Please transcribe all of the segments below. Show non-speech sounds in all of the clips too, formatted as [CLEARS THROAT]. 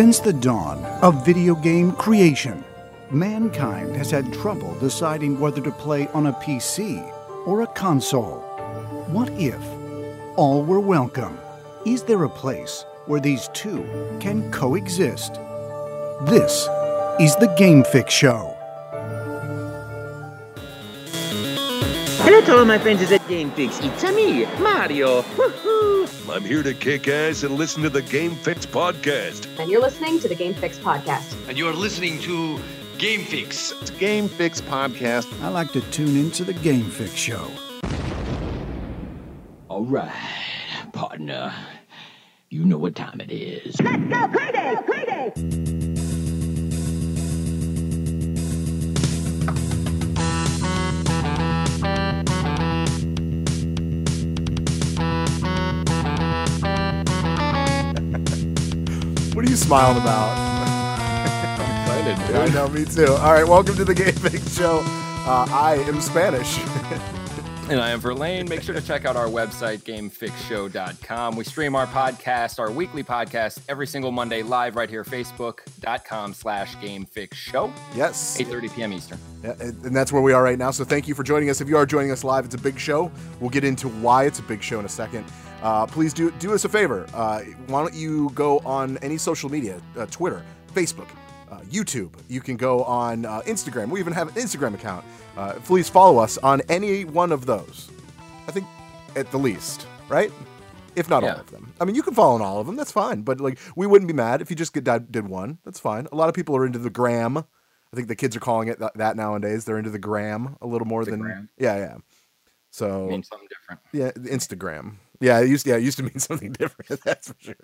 Since the dawn of video game creation, mankind has had trouble deciding whether to play on a PC or a console. What if all were welcome? Is there a place where these two can coexist? This is the Game Fix Show. Hello to all my friends at Game Fix. It's me, Mario. Woohoo! I'm here to kick ass and listen to the Game Fix podcast. And you're listening to the Game Fix podcast. And you're listening to Game Fix. It's Game Fix podcast. I like to tune into the Game Fix Show. All right, partner. You know what time it is. Let's go crazy, crazy. What are you smiling about? excited, dude. I know, me too. All right, welcome to the Game Fix Show. Uh, I am Spanish. And I am Verlaine. Make sure to check out our website, gamefixshow.com. We stream our podcast, our weekly podcast, every single Monday live right here, facebook.com slash gamefixshow, yes. 8.30 p.m. Eastern. Yeah, and that's where we are right now. So thank you for joining us. If you are joining us live, it's a big show. We'll get into why it's a big show in a second. Uh, please do do us a favor. Uh, why don't you go on any social media, uh, Twitter, Facebook, uh, YouTube. You can go on uh, Instagram. We even have an Instagram account. Uh, please follow us on any one of those. I think at the least, right? If not Yeah. all of them. I mean, you can follow on all of them. That's fine. But like, we wouldn't be mad if you just get, did one. That's fine. A lot of people are into the gram. I think the kids are calling it that, that nowadays. They're into the gram a little more The than gram. yeah, yeah. So something different. yeah, Instagram. Yeah, it used yeah, it used to mean [LAUGHS] something different. [LAUGHS] That's for sure.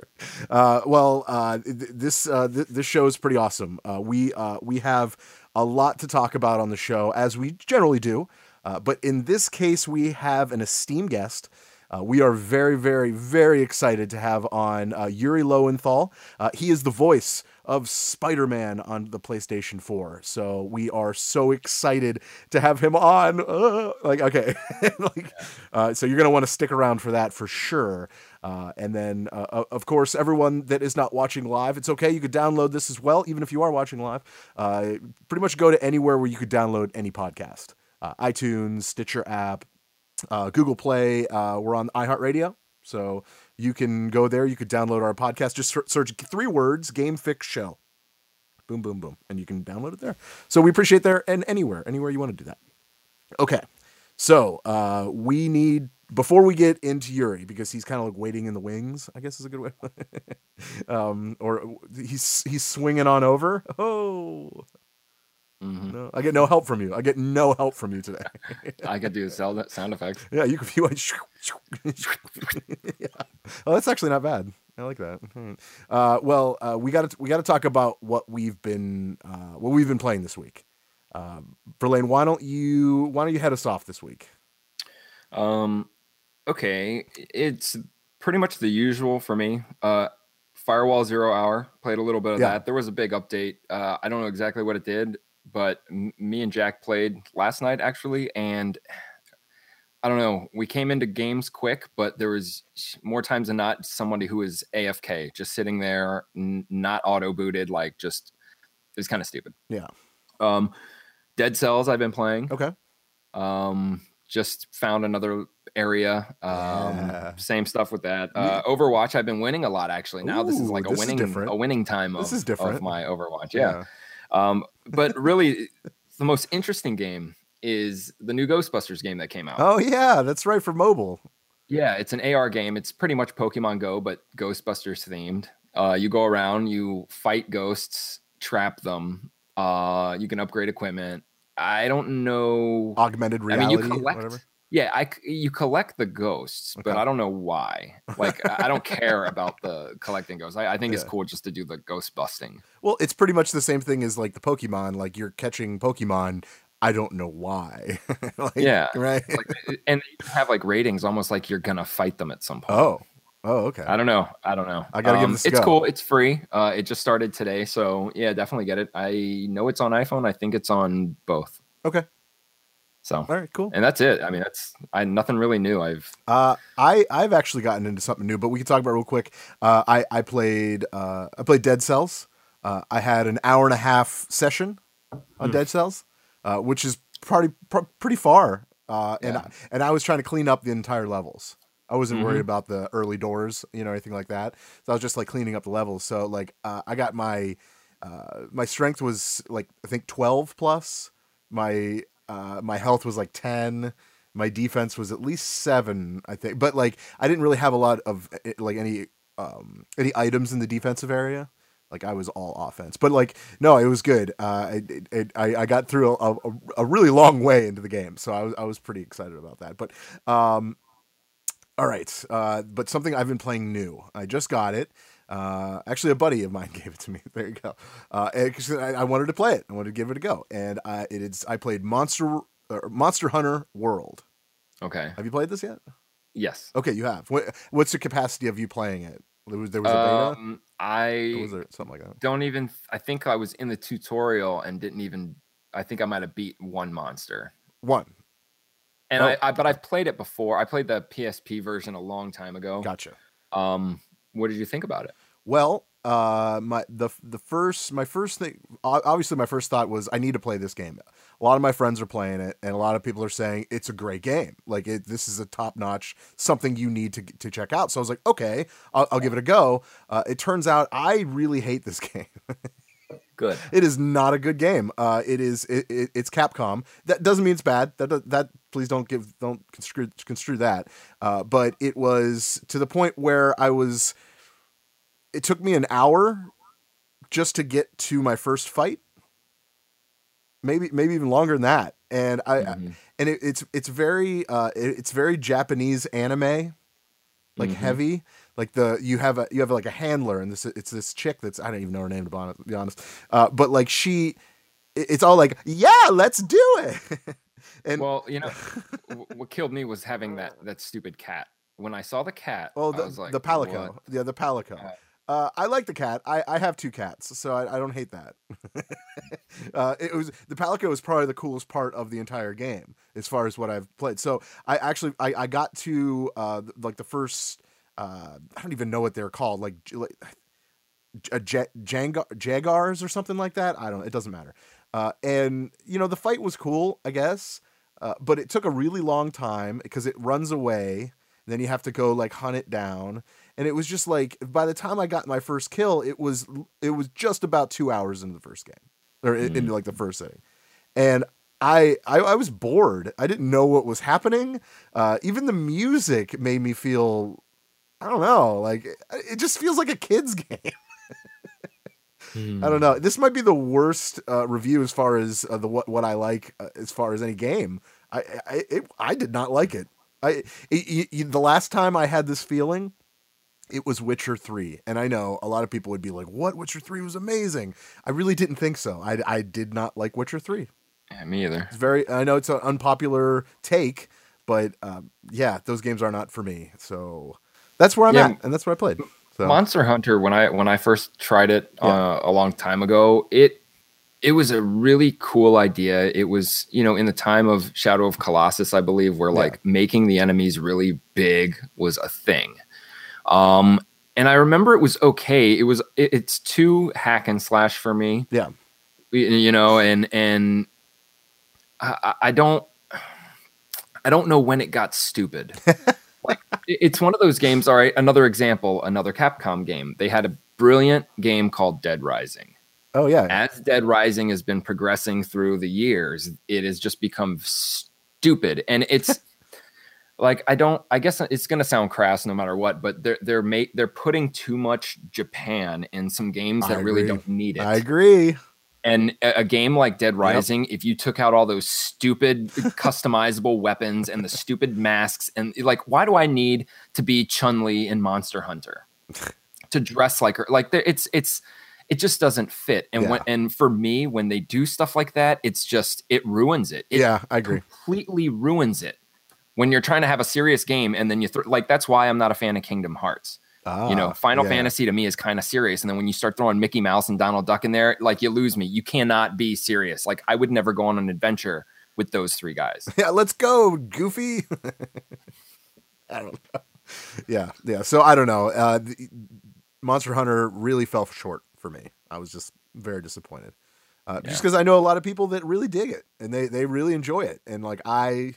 Uh, well, uh, th- this uh, th- this show is pretty awesome. Uh, we uh, we have a lot to talk about on the show, as we generally do. Uh, but in this case, we have an esteemed guest. Uh, we are very, very, very excited to have on uh, Yuri Lowenthal. Uh, he is the voice of Spider Man on the PlayStation 4. So we are so excited to have him on. Uh, like, okay. [LAUGHS] like, uh, so you're going to want to stick around for that for sure. Uh, and then, uh, of course, everyone that is not watching live, it's okay. You could download this as well, even if you are watching live. Uh, pretty much go to anywhere where you could download any podcast uh, iTunes, Stitcher app, uh, Google Play. Uh, we're on iHeartRadio. So you can go there. You could download our podcast. Just search three words Game Fix Show. Boom, boom, boom. And you can download it there. So we appreciate there and anywhere, anywhere you want to do that. Okay. So uh, we need before we get into Yuri because he's kind of like waiting in the wings. I guess is a good way. [LAUGHS] um, or he's he's swinging on over. Oh Mhm. no! I get no help from you. I get no help from you today. [LAUGHS] I could do sound, sound effects. yeah, you can. You went, yeah. Oh, that's actually not bad. I like that. Uh, well, uh, we got to we got to talk about what we've been uh, what we've been playing this week. Um, Verlaine, why don't you why don't you head us off this week? Um, okay, it's pretty much the usual for me. Uh, Firewall Zero Hour played a little bit of Yeah. that. There was a big update. Uh, I don't know exactly what it did, but m- me and Jack played last night actually, and I don't know. We came into games quick, but there was more times than not somebody who was AFK, just sitting there, n- not auto booted, like just it was kind of stupid. Yeah. Um, Dead Cells I've been playing. Okay. Um, just found another area. Um, Yeah. same stuff with that. Uh, Overwatch, I've been winning a lot actually. Now this is like a winning a winning time of, This is different. of my Overwatch. Yeah. Um, but really, the most interesting game is the new Ghostbusters game that came out. Oh yeah, that's right for mobile. Yeah, it's an AR game. It's pretty much Pokemon Go, but Ghostbusters themed. Uh, you go around, you fight ghosts, trap them. Uh, you can upgrade equipment. I don't know. Augmented reality. I mean, you collect. whatever. Yeah, I you collect the ghosts, but I don't know why. Like, I don't care about the collecting ghosts. I, I think it's cool just to do the ghost busting. Well, it's pretty much the same thing as like the Pokemon. Like you're catching Pokemon. I don't know why. [LAUGHS] like, Yeah. Right. Like, and you have like ratings, almost like you're gonna fight them at some point. oh. Oh. Okay. I don't know. I don't know. I gotta give Um, this a It's go. cool. It's free. Uh, it just started today, so yeah, definitely get it. I know it's on iPhone. I think it's on both. Okay. So, All right, cool. and that's it. I mean, that's I nothing really new. I've Uh, I I've actually gotten into something new, but we can talk about it real quick. Uh, I I played uh, I played Dead Cells. Uh, I had an hour and a half session on Dead Cells, uh, which is pretty pr- pretty far. Uh, and I, and I was trying to clean up the entire levels. I wasn't worried about the early doors, you know, anything like that. So I was just like cleaning up the levels. So like uh, I got my uh, my strength was like I think twelve plus. My uh, my health was like ten. My defense was at least seven, I think. But like I didn't really have a lot of eh, like any um any items in the defensive area. Like I was all offense, but like no, it was good. Uh, it, it, I I got through a, a, a really long way into the game, so I was I was pretty excited about that. But um, all right, uh, but something I've been playing new. I just got it. Uh, actually, a buddy of mine [LAUGHS] gave it to me. [LAUGHS] There you go. Uh, I, I wanted to play it. I wanted to give it a go, and I it is I played Monster uh, Monster Hunter World. okay. Have you played this yet? Yes. Okay, you have. What, what's the capacity of you playing it? There was there was a beta. Um, I was there something like that? don't even. I think I was in the tutorial and didn't even. I think I might have beat one monster. One. And Oh. I, I, but I've played it before. I played the PSP version a long time ago. Gotcha. Um, what did you think about it? Well, uh, my the the first my first thing obviously my first thought was I need to play this game. A lot of my friends are playing it, and a lot of people are saying it's a great game. Like it, this is a top notch something you need to to check out. So I was like, okay, I'll, I'll give it a go. Uh, it turns out I really hate this [LAUGHS] game. Good. it is not a good game. Uh, it is it, it, it's Capcom. That doesn't mean it's bad. That that- please don't give don't construe construe that. Uh, but it was to the point where I was. It took me an hour just to get to my first fight. Maybe maybe even longer than that. And I Mhm. and it, it's it's very uh it- it's very Japanese anime like Mhm. heavy like the you have a you have like a handler and this it's this chick that's I don't even know her name to be honest. Uh but like she it's all like yeah let's do it [LAUGHS] and well, you know, [LAUGHS] what killed me was having that that stupid cat. When I saw the cat, oh I the, was like, the palico "What?" yeah the palico? Uh, I like the cat. I, I have two cats, so I, I don't hate that. [LAUGHS] uh, it was the Palico is probably the coolest part of the entire game as far as what I've played. So I actually I, I got to uh, like the first uh, I don't even know what they're called like, j- like a ja- Jangar, Jagars or something like that. I don't. It doesn't matter. Uh, and you know the fight was cool, I guess, uh, but it took a really long time because it runs away. Then you have to go like hunt it down, and it was just like by the time I got my first kill, it was it was just about two hours into the first game or in into like the first setting, and I, I I was bored. I didn't know what was happening. Uh, even the music made me feel I don't know, like it, it just feels like a kid's [LAUGHS] game. I don't know. This might be the worst uh, review as far as uh, the what what I like uh, as far as any game. I I it, I did not like it. I it, it- the last time I had this feeling, it was Witcher three, and I know a lot of people would be like, "What? Witcher three was amazing." I really didn't think so. I I did not like Witcher three. Yeah, me either. It's very. I know it's an unpopular take, but um, yeah, those games are not for me. So that's where I'm Yeah. at, and that's where I played. So Monster Hunter when I when I first tried it uh, a long time ago, it it was a really cool idea. It was, you know, in the time of Shadow of Colossus, I believe, where Yeah. like making the enemies really big was a thing. Um and I remember it was okay. It was it, it's too hack and slash for me. yeah, you know, and and I, I- I don't I don't know when it got stupid. [LAUGHS] like it's one of those games. All right, another example, another Capcom game. They had a brilliant game called Dead Rising. oh yeah, As Dead Rising has been progressing through the years, it has just become stupid, and it's. Like I don't, I guess it's gonna sound crass no matter what, but they're they're they're putting too much Japan in some games that really don't need it. I agree. And a, a game like Dead Rising, if you took out all those stupid customizable weapons and the stupid masks, and like, why do I need to be Chun Li in Monster Hunter to dress like her? Like, there, it's it's it just doesn't fit. And when and for me, when they do stuff like that, it's just it ruins it. It yeah, I agree. completely ruins it. When you're trying to have a serious game and then you throw like that's why I'm not a fan of Kingdom Hearts you know, Ah, Final yeah. Fantasy to me is kind of serious. And then when you start throwing Mickey Mouse and Donald Duck in there, like you lose me. You cannot be serious. Like I would never go on an adventure with those three guys. [LAUGHS] Yeah, let's go, Goofy. [LAUGHS] I don't know. Yeah, yeah. So I don't know. Uh, the, Monster Hunter really fell short for me. I was just very disappointed. Uh, Just because I know a lot of people that really dig it and they they really enjoy it, and like I,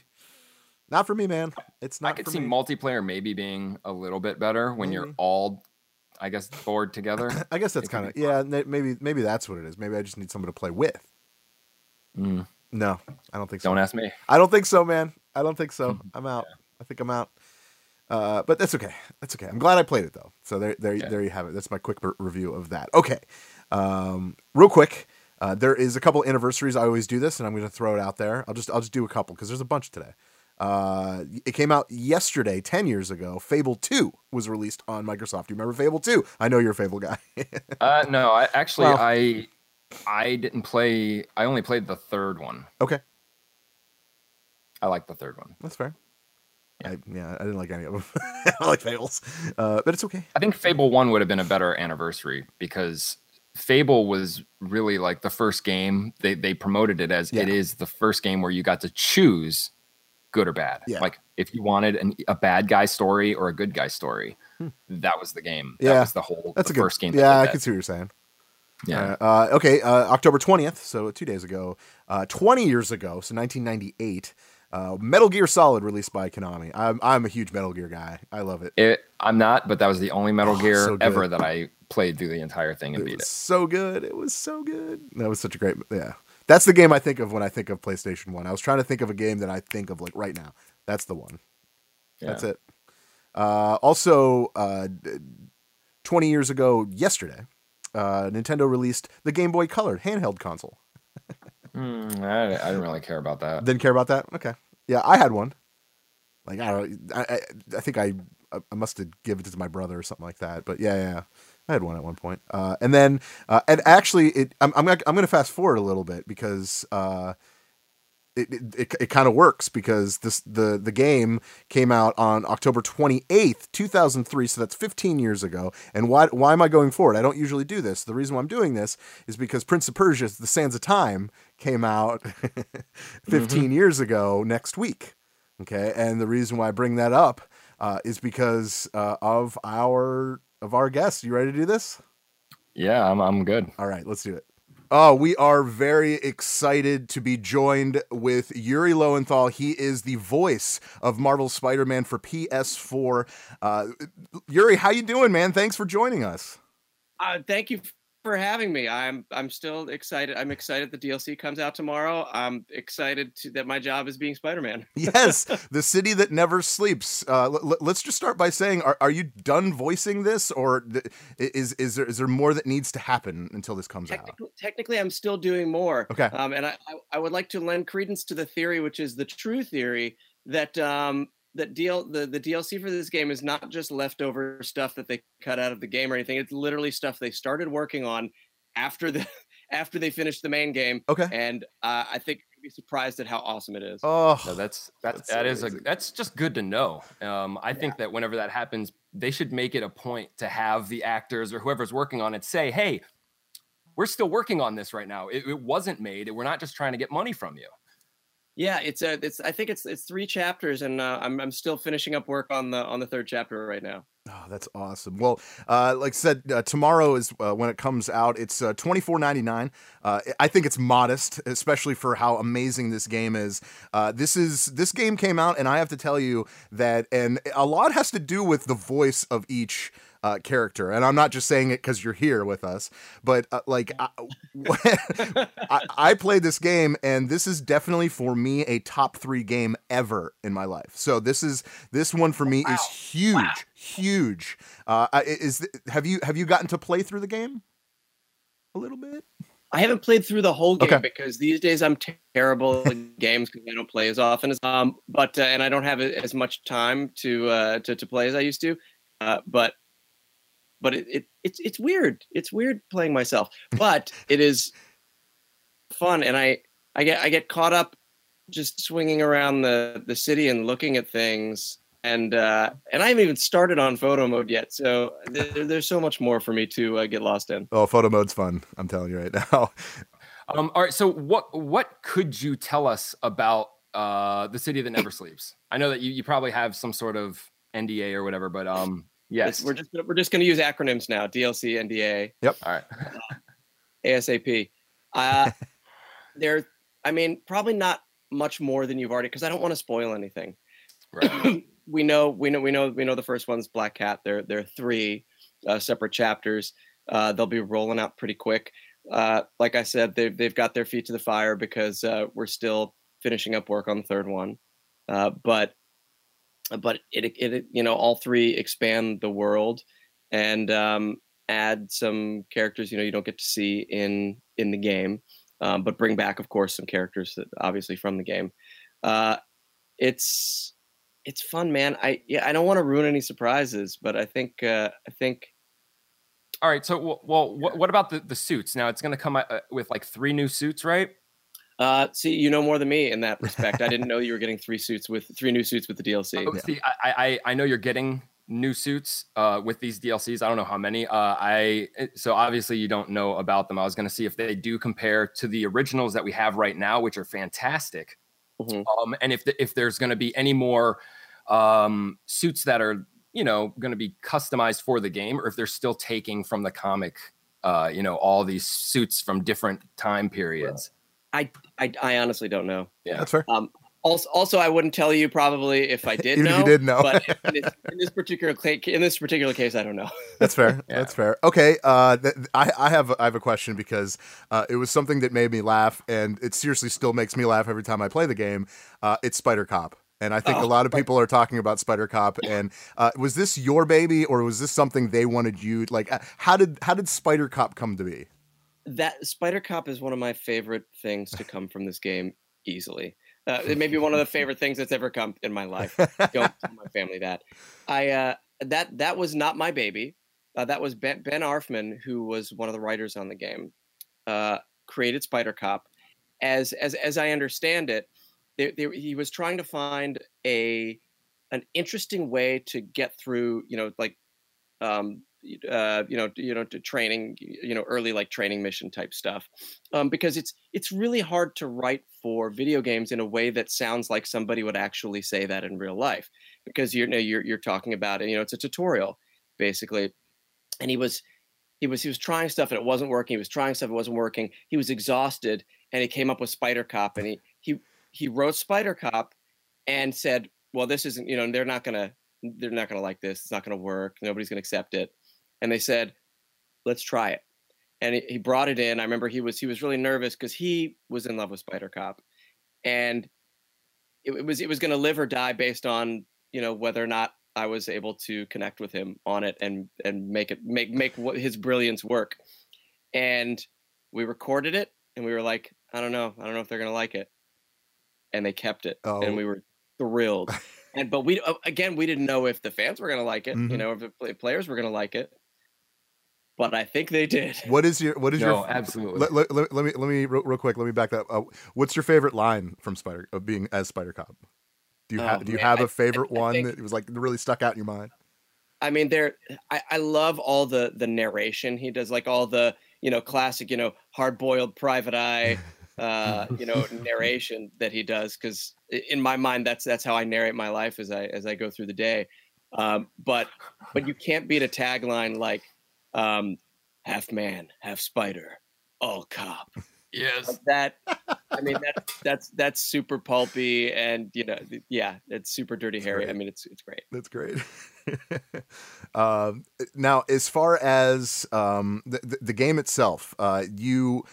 not for me, man. It's not. I could see me. multiplayer maybe being a little bit better when you're all, I guess, bored together. [COUGHS] I guess that's kind of yeah. Maybe maybe that's what it is. Maybe I just need someone to play with. Mm, No, I don't think so. don't ask me. I don't think so, man. I don't think so. I'm out. I think I'm out. Uh, but that's okay. That's okay. I'm glad I played it though. So there, there, Yeah. there you have it. That's my quick review of that. Okay. Um, real quick, uh, there is a couple anniversaries. I always do this, and I'm going to throw it out there. I'll just, I'll just do a couple because there's a bunch today. Uh, it came out yesterday, ten years ago. Fable Two was released on Microsoft. Do you remember Fable Two? I know you're a Fable guy. [LAUGHS] Uh, no, I actually Well- I I didn't play. I only played the third one. okay, I like the third one. that's fair. I, yeah, I didn't like any of them. [LAUGHS] I like Fables, uh, but it's okay. I think Fable One would have been a better anniversary because Fable was really like the first game. They they promoted it as it Yeah. is the first game where you got to choose good or bad. Yeah. Like if you wanted an, a bad guy story or a good guy story, that was the game. Hmm. Yeah. that was the whole That's the a good first game. Yeah, did I can see what you're saying. Yeah. Uh, okay, uh, October 20th, so two days ago, uh, 20 years ago, so 1998, uh, Metal Gear Solid released by Konami. I'm, I'm a huge Metal Gear guy. I love it. It, I'm not, but that was the only Metal Oh, Gear so ever that I played through the entire thing and It beat was it. so good. It was so good. That was such a great, yeah. That's the game I think of when I think of PlayStation 1. I was trying to think of a game that I think of like right now. That's the one. That's it. Uh, also, uh, 20 years ago, yesterday, uh, Nintendo released the Game Boy Color handheld console. Hmm, I, I didn't really care about that. Didn't care about that. Okay. Yeah, I had one. Like I don't. I I, I think I I must have given it to my brother or something like that. But yeah, yeah, I had one at one point. Uh, and then uh, and actually, it I'm I'm gonna, I'm going to fast forward a little bit because uh, it it, it, it kind of works because this the the game came out on October 28th, 2003, so that's 15 years ago. And why why am I going forward? I don't usually do this. The reason why I'm doing this is because Prince of Persia: The Sands of Time came out [LAUGHS] 15 years ago next week. Okay, and the reason why I bring that up uh, is because uh, of our of our guests. You ready to do this? Yeah, I'm, I'm good. All right, let's do it. Oh, we are very excited to be joined with Yuri Lowenthal. He is the voice of Marvel Spider-Man for PS4. Uh, Yuri, how you doing, man? Thanks for joining us. Uh, thank you for having me. I'm I'm still excited. I'm excited the DLC comes out tomorrow. I'm excited to, that my job is being Spider-Man. [LAUGHS] Yes, the city that never sleeps. Uh, l- let's just start by saying, are, are you done voicing this, or th- is is there is there more that needs to happen until this comes out? Technically, I'm still doing more. Okay. Um, and I, I I would like to lend credence to the theory, which is the true theory that um that deal the the DLC for this game is not just leftover stuff that they cut out of the game or anything. It's literally stuff they started working on after the [LAUGHS] after they finished the main game. Okay. And uh, I think you'd be surprised at how awesome it is. Oh, No, that's that's, That's that is a that's just good to know. Um, I think that whenever that happens, they should make it a point to have the actors or whoever's working on it say, "Hey, we're still working on this right now. It, it wasn't made. We're not just trying to get money from you." Yeah, it's a it's I think it's it's three chapters, and uh, I'm I'm still finishing up work on the on the third chapter right now. Oh, that's awesome. Well, uh, like I said, uh, tomorrow is uh, when it comes out. It's uh, twenty four ninety nine. Uh, I think it's modest, especially for how amazing this game is. Uh, this is this game came out, and I have to tell you that, and a lot has to do with the voice of each. Uh, character, and I'm not just saying it because you're here with us, but uh, like [LAUGHS] I, I, I played this game, and this is definitely for me a top three game ever in my life. So this is this one for me is huge, huge. Uh, is have you have you gotten to play through the game a little bit? I haven't played through the whole game Okay. because these days I'm terrible at [LAUGHS] games because I don't play as often as um. But uh, and I don't have as much time to uh to, to play as I used to. Uh, but but it, it it's it's weird. It's weird playing myself, but it is fun, and I I get I get caught up just swinging around the the city and looking at things. And uh, and I haven't even started on photo mode yet, so there, there's so much more for me to uh, get lost in. Oh, photo mode's fun. I'm telling you right [LAUGHS] now. Um, all right. So what what could you tell us about uh, the city that never [LAUGHS] sleeps? I know that you, you probably have some sort of NDA or whatever, but um, yes, we're just we're just going to use acronyms now. DLC, NDA. Yep. All right. [LAUGHS] ASAP. Uh, [LAUGHS] there. I mean, probably not much more than you've already because I don't want to spoil anything. Right. [CLEARS THROAT] we know, we know, we know, we know. The first one's Black Cat. There, there are three uh, separate chapters. Uh, they'll be rolling out pretty quick. Uh, like I said, they've they've got their feet to the fire because uh, we're still finishing up work on the third one. Uh, but but it, it you know all three expand the world and um, add some characters you know you don't get to see in in the game, um, but bring back of course some characters that obviously from the game. Uh, it's it's fun, man. I yeah I don't want to ruin any surprises, but I think uh, I think All right. So, well, well what, what about the, the suits? Now it's going to come uh, with like three new suits, right? Uh, see, you know more than me in that respect. I didn't know you were getting three suits with three new suits with the DLC. Oh, see, I, I I know you're getting new suits uh, with these DLCs. I don't know how many. Uh, I so obviously you don't know about them. I was going to see if they do compare to the originals that we have right now, which are fantastic. Mhm. Um, and if the, if there's going to be any more um, suits that are you know going to be customized for the game, or if they're still taking from the comic, uh, you know, all these suits from different time periods. I, I I honestly don't know. Yeah. That's fair. Um, also, also, I wouldn't tell you probably if I [LAUGHS] did Even if know. you did know. but in [LAUGHS] this, in this particular case, in this particular case, I don't know. [LAUGHS] That's fair. Yeah. That's fair. Okay. Uh, th- I I have I have a question because uh, it was something that made me laugh, and it seriously still makes me laugh every time I play the game. Uh, it's Spider Cop. And I think a Oh, lot of people are talking about Spider Cop. And uh, was this your baby, or was this something they wanted you? Like, uh, how did how did Spider Cop come to be? That Spider Cop is one of my favorite things to come from this game easily. Uh, it may be one of the [LAUGHS] favorite things that's ever come in my life. Don't [LAUGHS] tell my family that. I uh, that that was not my baby. Uh, that was Ben, ben Arfmann, who was one of the writers on the game, uh, created Spider Cop. As as as I understand it, they, they, he was trying to find a an interesting way to get through, you know, like um, uh, you know, you know, to training, you know, early like training mission type stuff, um, because it's it's really hard to write for video games in a way that sounds like somebody would actually say that in real life, because you're you know, you're you're talking about it, you know, it's a tutorial basically, and he was he was he was trying stuff and it wasn't working. He was trying stuff, it wasn't working. He was exhausted, and he came up with Spider Cop, and he he he wrote Spider Cop, and said, well, this isn't you know they're not gonna they're not gonna like this. It's not gonna work. Nobody's gonna accept it and they said, "Let's try it." And he, brought it in. I remember he was he was really nervous because he was in love with Spider Cop, and it, it was it was going to live or die based on you know whether or not I was able to connect with him on it and and make it make make what his brilliance work. And we recorded it, and we were like, I don't know, I don't know if they're going to like it, and they kept it, Oh. and we were thrilled. [LAUGHS] and but we again we didn't know if the fans were going to like it, Mhm. you know, if the players were going to like it but I think they did. [LAUGHS] What is your what is No, your absolutely. Let, let, let, let me let me real, real quick. Let me back that. up. Uh, what's your favorite line from Spider of being as Spider Cop? Do you Oh, have do you man, have a favorite I one think- that was like really stuck out in your mind? I mean, there. I, I love all the the narration he does, like all the you know classic, you know, hard boiled private eye, [LAUGHS] uh, you know, narration that he does. Because in my mind, that's that's how I narrate my life as I as I go through the day. Um, but but you can't beat a tagline like um, "half man, half spider, all cop." Yes. Like that. I mean, [LAUGHS] that's that's that's super pulpy, and you know, yeah, it's super dirty Harry. I mean, it's it's great. That's great. [LAUGHS] um, now, as far as um, the, the the game itself, uh, you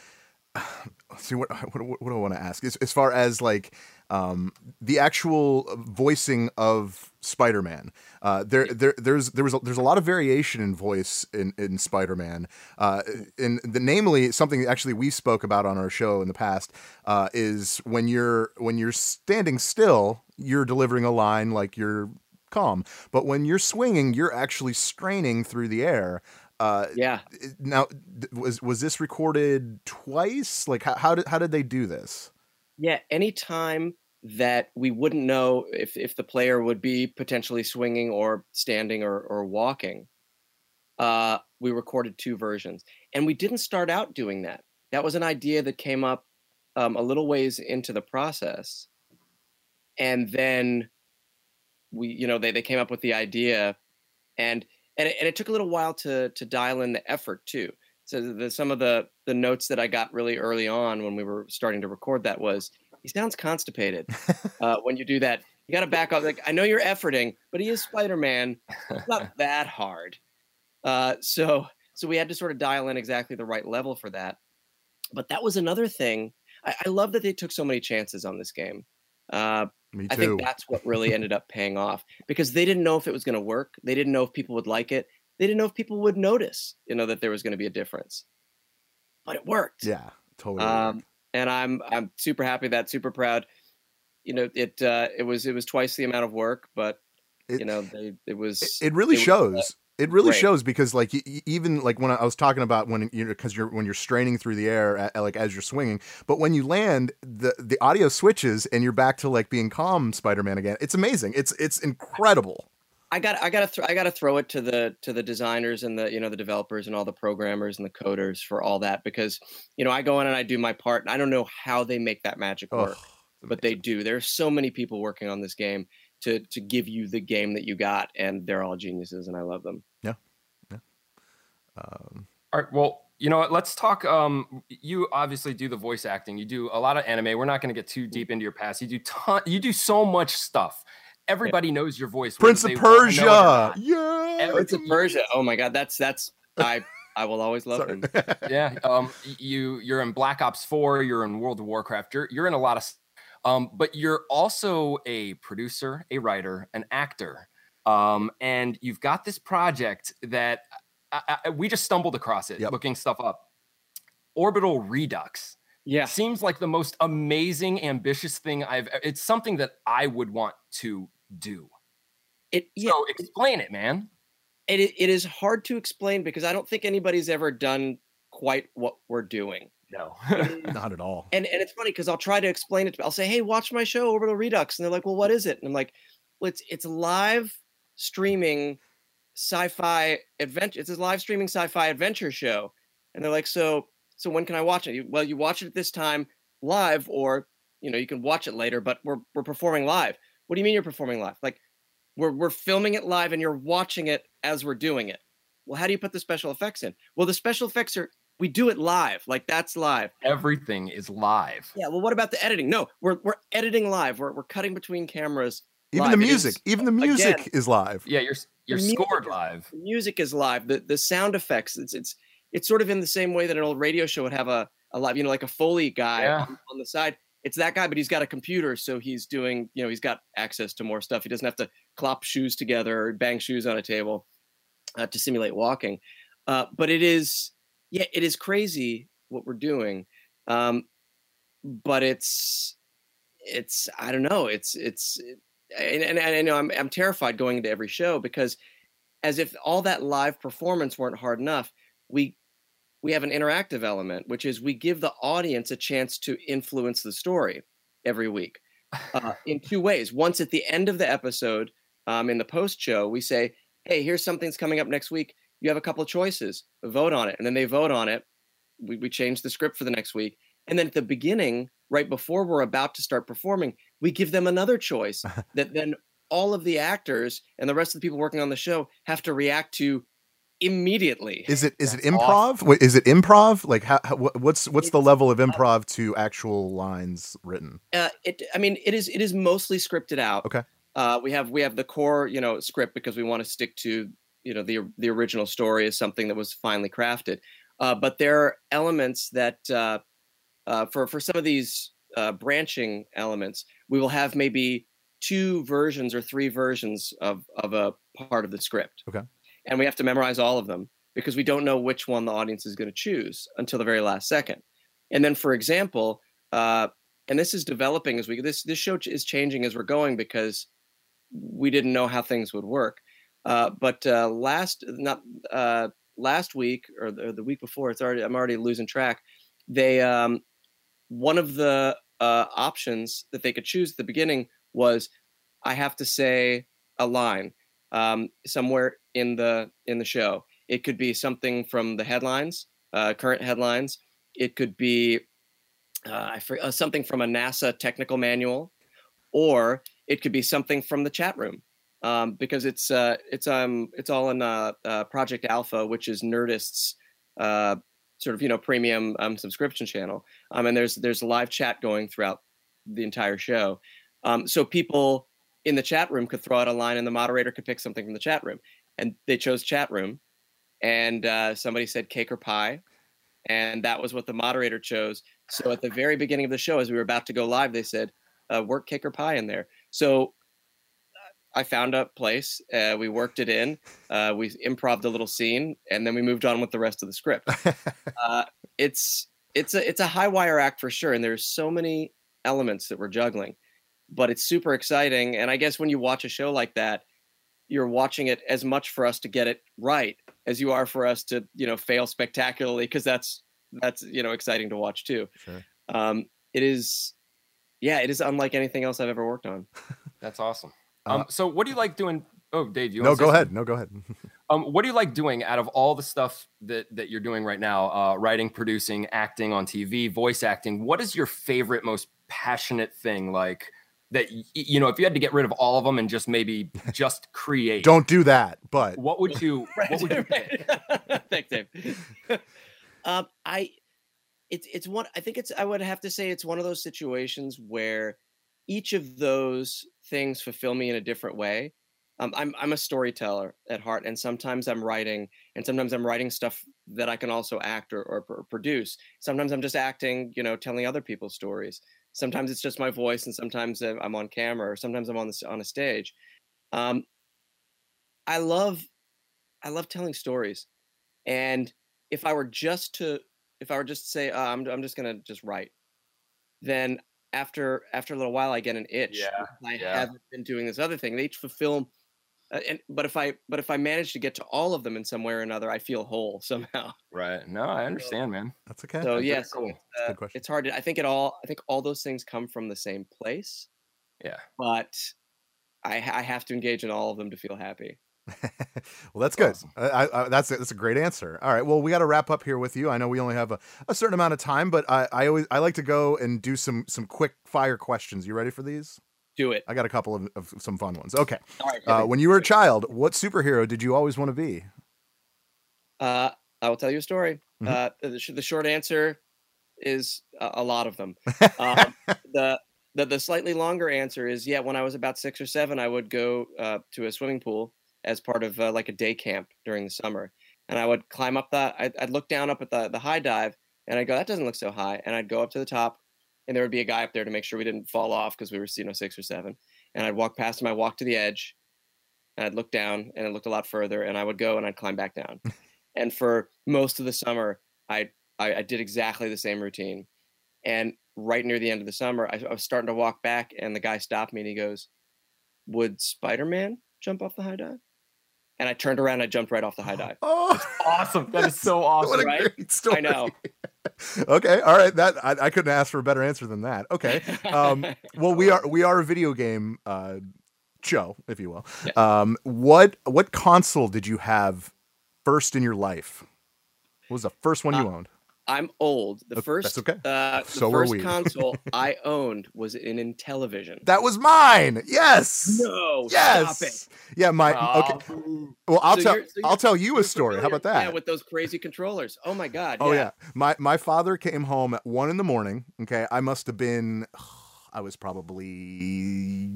let's [SIGHS] see what what, what do I want to ask? As, as far as like um, the actual voicing of Spider-Man, uh, there there there's there was a, there's a lot of variation in voice in in Spider-Man. Uh, in the namely something actually we spoke about on our show in the past uh, is when you're when you're standing still, you're delivering a line like you're calm, but when you're swinging, you're actually straining through the air. Uh, Yeah. now, was was this recorded twice? Like, how, how did how did they do this? Yeah, anytime that we wouldn't know if if the player would be potentially swinging or standing or or walking, uh, we recorded two versions, and we didn't start out doing that. that was an idea that came up um, a little ways into the process, and then we, you know, they they came up with the idea, and and it, and it took a little while to to dial in the effort too. So the, some of the the notes that I got really early on when we were starting to record that was he sounds constipated [LAUGHS] uh, when you do that. You got to back up. Like I know you're efforting, but he is Spider Man. It's not [LAUGHS] that hard. Uh, so so we had to sort of dial in exactly the right level for that. But that was another thing. I, I love that they took so many chances on this game. Uh, I think that's what really [LAUGHS] ended up paying off because they didn't know if it was going to work. They didn't know if people would like it. They didn't know if people would notice, you know, that there was going to be a difference. But it worked. yeah, totally. Um, and I'm I'm super happy that super proud. You know, it uh, it was it was twice the amount of work, but It- you know, they it was it, it really was, uh, shows. It really great. shows because, like, even like when I was talking about when you know, because you're when you're straining through the air, like as you're swinging, but when you land, the the audio switches and you're back to like being calm, Spider-Man again. It's amazing. It's it's incredible. I got I got to th- I got to throw it to the to the designers and the you know the developers and all the programmers and the coders for all that because you know I go in and I do my part and I don't know how they make that magic Oh, work but they do there's so many people working on this game to to give you the game that you got and they're all geniuses and I love them Yeah. um, All right. Well, you know what? Let's talk. Um, you obviously do the voice acting. You do a lot of anime. We're not going to get too deep into your past. You do ton. You do so much stuff. Everybody knows your voice. Prince of they wanna know it or Persia. Yeah. Every- Prince of Persia oh my god that's that's I I will always love Sorry. him [LAUGHS] yeah. Um, you you're in Black Ops Four. You're in World of Warcraft. You're you're in a lot of. Um, but you're also a producer, a writer, an actor. Um, and you've got this project that I, I, we just stumbled across it, Yep. looking stuff up. Orbital Redux. yeah seems like the most amazing ambitious thing i've it's something that i would want to do it yeah so explain it man it, it is hard to explain because I don't think anybody's ever done quite what we're doing no [LAUGHS] Not at all. And and it's funny because I'll try to explain it. To, I'll say, "Hey, watch my show, Orbital Redux," and they're like, "Well, what is it?" And I'm like, "Well, it's it's live streaming sci-fi adventure. It's a live streaming sci-fi adventure show." And they're like, "So so when can I watch it?" Well, you watch it at this time live, or you know, you can watch it later. But we're we're performing live. What do you mean you're performing live? Like we're we're filming it live, and you're watching it as we're doing it. Well, how do you put the special effects in? Well, the special effects are we do it live. Like that's live. everything is live Yeah, well, what about the editing? No, we're we're editing live. We're we're cutting between cameras. Even live. the music, is- even the music again, is live. yeah you're you're music scored is- live the music is live. The the sound effects. It's it's it's sort of in the same way that an old radio show would have a a live, you know, like a foley guy Yeah. on, on the side. It's that guy, but he's got a computer, so he's doing, you know, he's got access to more stuff. He doesn't have to clop shoes together or bang shoes on a table uh, to simulate walking. Uh, but it is, yeah, it is crazy what we're doing. Um, but it's, it's, I don't know, it's, it's, and, and, and I know I'm, I'm terrified going into every show because as if all that live performance weren't hard enough, we we have an interactive element, which is we give the audience a chance to influence the story every week uh, [LAUGHS] in two ways. Once at the end of the episode, um, in the post show, we say, "Hey, here's something's coming up next week. You have a couple of choices. Vote on it," and then they vote on it. We we change the script for the next week, and then at the beginning, right before we're about to start performing, we give them another choice [LAUGHS] that then all of the actors and the rest of the people working on the show have to react to immediately. Is it is it That's improv? Wait, Is it improv? Like how, how what- what's what's the level of improv to actual lines written? uh, it i mean it is it is mostly scripted out Okay. uh we have we have the core you know script because we want to stick to you know the the original story is something that was finely crafted uh but there are elements that uh uh for for some of these uh branching elements we will have maybe two versions or three versions of of a part of the script Okay. And we have to memorize all of them because we don't know which one the audience is going to choose until the very last second. And then for example uh and this is developing as we this this show is changing as we're going because we didn't know how things would work. Uh, but uh, last not uh, last week or the, or the week before it's already i'm already losing track they um, one of the uh, options that they could choose at the beginning was i have to say a line um, somewhere in the in the show it could be something from the headlines uh, current headlines it could be uh, uh, something from a NASA technical manual, or it could be something from the chat room um, because it's uh, it's um it's all in uh, uh, Project Alpha, which is Nerdist's uh, sort of you know premium um, subscription channel. Um, and there's there's live chat going throughout the entire show. Um, so people in the chat room could throw out a line, and the moderator could pick something from the chat room. And they chose chat room, and uh, somebody said cake or pie, and that was what the moderator chose. So at the very beginning of the show, as we were about to go live, they said, uh, "Work cake or pie in there." So I found a place. Uh, we worked it in. Uh, we improved a little scene, and then we moved on with the rest of the script. [LAUGHS] uh, it's it's a it's a high wire act for sure, and there's so many elements that we're juggling, but it's super exciting. And I guess when you watch a show like that, you're watching it as much for us to get it right as you are for us to you know fail spectacularly because that's that's you know exciting to watch too. Sure. Um, it is, yeah, it is unlike anything else I've ever worked on. That's awesome. Uh, Um, so what do you like doing? Oh, Dave, you no, go ahead. something? No, go ahead. [LAUGHS] Um, what do you like doing out of all the stuff that that you're doing right now? Uh, writing, producing, acting on TV, voice acting. What is your favorite, most passionate thing? Like that, you know, if you had to get rid of all of them and just maybe [LAUGHS] just create, Don't do that. But What would you? [LAUGHS] What would you pick? [LAUGHS] Thanks, Dave. um, I, it's it's one. I think it's. I would have to say it's one of those situations where each of those things fulfill me in a different way. Um, I'm I'm a storyteller at heart, and sometimes I'm writing, and sometimes I'm writing stuff that I can also act or, or, pr- produce. Sometimes I'm just acting, you know, telling other people's stories. Sometimes it's just my voice, and sometimes I'm on camera, or sometimes I'm on the on a stage. Um, I love I love telling stories. And if I were just to if I were just to say uh, I'm I'm just going to just write, then after after a little while I get an itch. Yeah, I yeah. haven't been doing this other thing. They each fulfill uh, and but if I but if I manage to get to all of them in some way or another, I feel whole [LAUGHS] somehow. Right. No, I understand, man. that's okay. So That's very yes, cool. it's, a uh, good question. it's hard. To, I think it all. I think all those things come from the same place, Yeah. but I I have to engage in all of them to feel happy. [LAUGHS] well, that's good. Awesome. I, I, I- that's that's a great answer. All right. Well, we got to wrap up here with you. I know we only have a, a certain amount of time, but I, I always I like to go and do some some quick fire questions. You ready for these? Do it. I got a couple of, of some fun ones. Okay. All right. Uh, when you were a child, what superhero did you always want to be? Uh, I will tell you a story. Mhm. Uh, the, sh- the short answer is a, a lot of them. [LAUGHS] Um, the, the the slightly longer answer is yeah. When I was about six or seven, I would go uh, to a swimming pool as part of uh, like a day camp during the summer, and I would climb up the. I'd, I'd look down up at the the high dive, and I'd go, that doesn't look so high, and I'd go up to the top, and there would be a guy up there to make sure we didn't fall off because we were you know six or seven, and I'd walk past him. I would walk to the edge, and I'd look down, and it looked a lot further, and I would go and I'd climb back down, [LAUGHS] and for most of the summer, I I, I did exactly the same routine. And right near the end of the summer, I, I was starting to walk back, and the guy stopped me and he goes, Would Spider Man jump off the high dive? And I turned around, and I jumped right off the high dive. Oh, [LAUGHS] Awesome. That is so [LAUGHS] awesome. right? I know. Okay. All right. That I, I couldn't ask for a better answer than that. Okay. Um, [LAUGHS] well, we are we are a video game uh, show, if you will. Um, what what console did you have first in your life? What was the first one you Uh, owned? I'm old. The first, that's okay. uh, the So first [LAUGHS] console I owned was an Intellivision. That was mine. Yes. no, yes. stop it. Yeah, my Aw, okay. Well, I'll So tell so I'll tell you a story. How about that? Yeah, with those crazy controllers. Oh my god. Oh yeah. My my father came home at one in the morning. Okay. I must have been [SIGHS] I was probably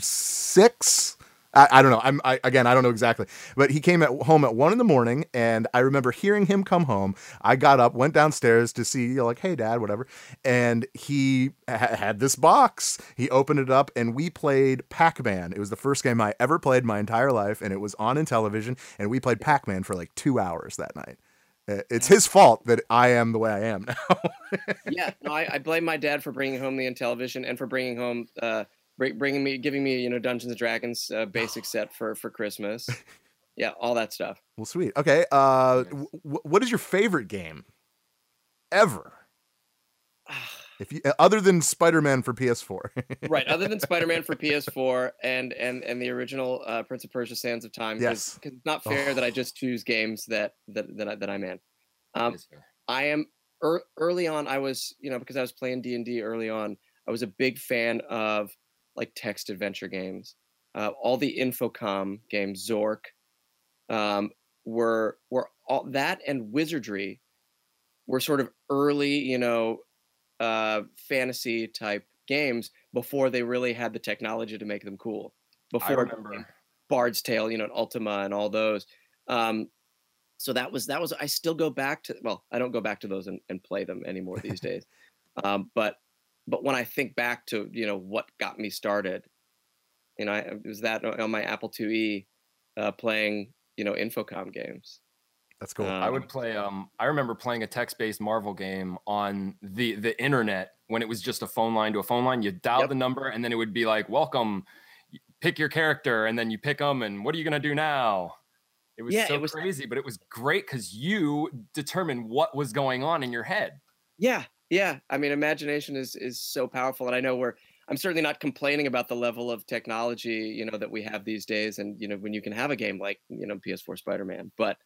six. I, I don't know. I'm I, again. I don't know exactly, but he came at home at one in the morning, and I remember hearing him come home. I got up, went downstairs to see, you know, like, hey, dad, whatever, and he ha- had this box. He opened it up, and we played Pac Man. It was the first game I ever played my entire life, and it was on Intellivision, and we played Pac Man for like two hours that night. It's his fault that I am the way I am [LAUGHS] now. yeah, no, I, I blame my dad for bringing home the Intellivision and for bringing home, uh, bringing me, giving me, you know, Dungeons and Dragons uh, basic set [SIGHS] for for Christmas. [LAUGHS] Yeah, all that stuff. well, sweet. Okay. Uh, w- w- what is your favorite game ever? [SIGHS] If you uh, other than Spider-Man for PS4. right, other than Spider-Man for [LAUGHS] PS4 and and and the original uh, Prince of Persia: Sands of Time. Yes. 'cause it's not fair that I just choose games that that that, I, that I'm in. Um, I am er, early on, I was you know because I was playing D and D early on, I was a big fan of like text adventure games. Uh, all the Infocom games, Zork, um, were were all that and Wizardry were sort of early, you know, uh, fantasy type games before they really had the technology to make them cool. I Before remember. Bard's Tale, you know, and Ultima and all those. Um, so that was that was I still go back to well, I don't go back to those and, and play them anymore these [LAUGHS] days. Um, but but when I think back to you know what got me started, you know, I, it was that on my Apple IIe uh, playing you know Infocom games. That's cool. I Um, would play. Um, I remember playing a text-based Marvel game on the the internet when it was just a phone line to a phone line. You dial Yep. the number, and then it would be like, "Welcome, pick your character," and then you pick them, and what are you gonna do now? It was Yeah, so it was- crazy, but it was great because you determined what was going on in your head. Yeah, yeah. I mean, imagination is is so powerful, and I know we're. I'm certainly not complaining about the level of technology, you know, that we have these days, and you know, when you can have a game like you know PS4 Spider-Man, but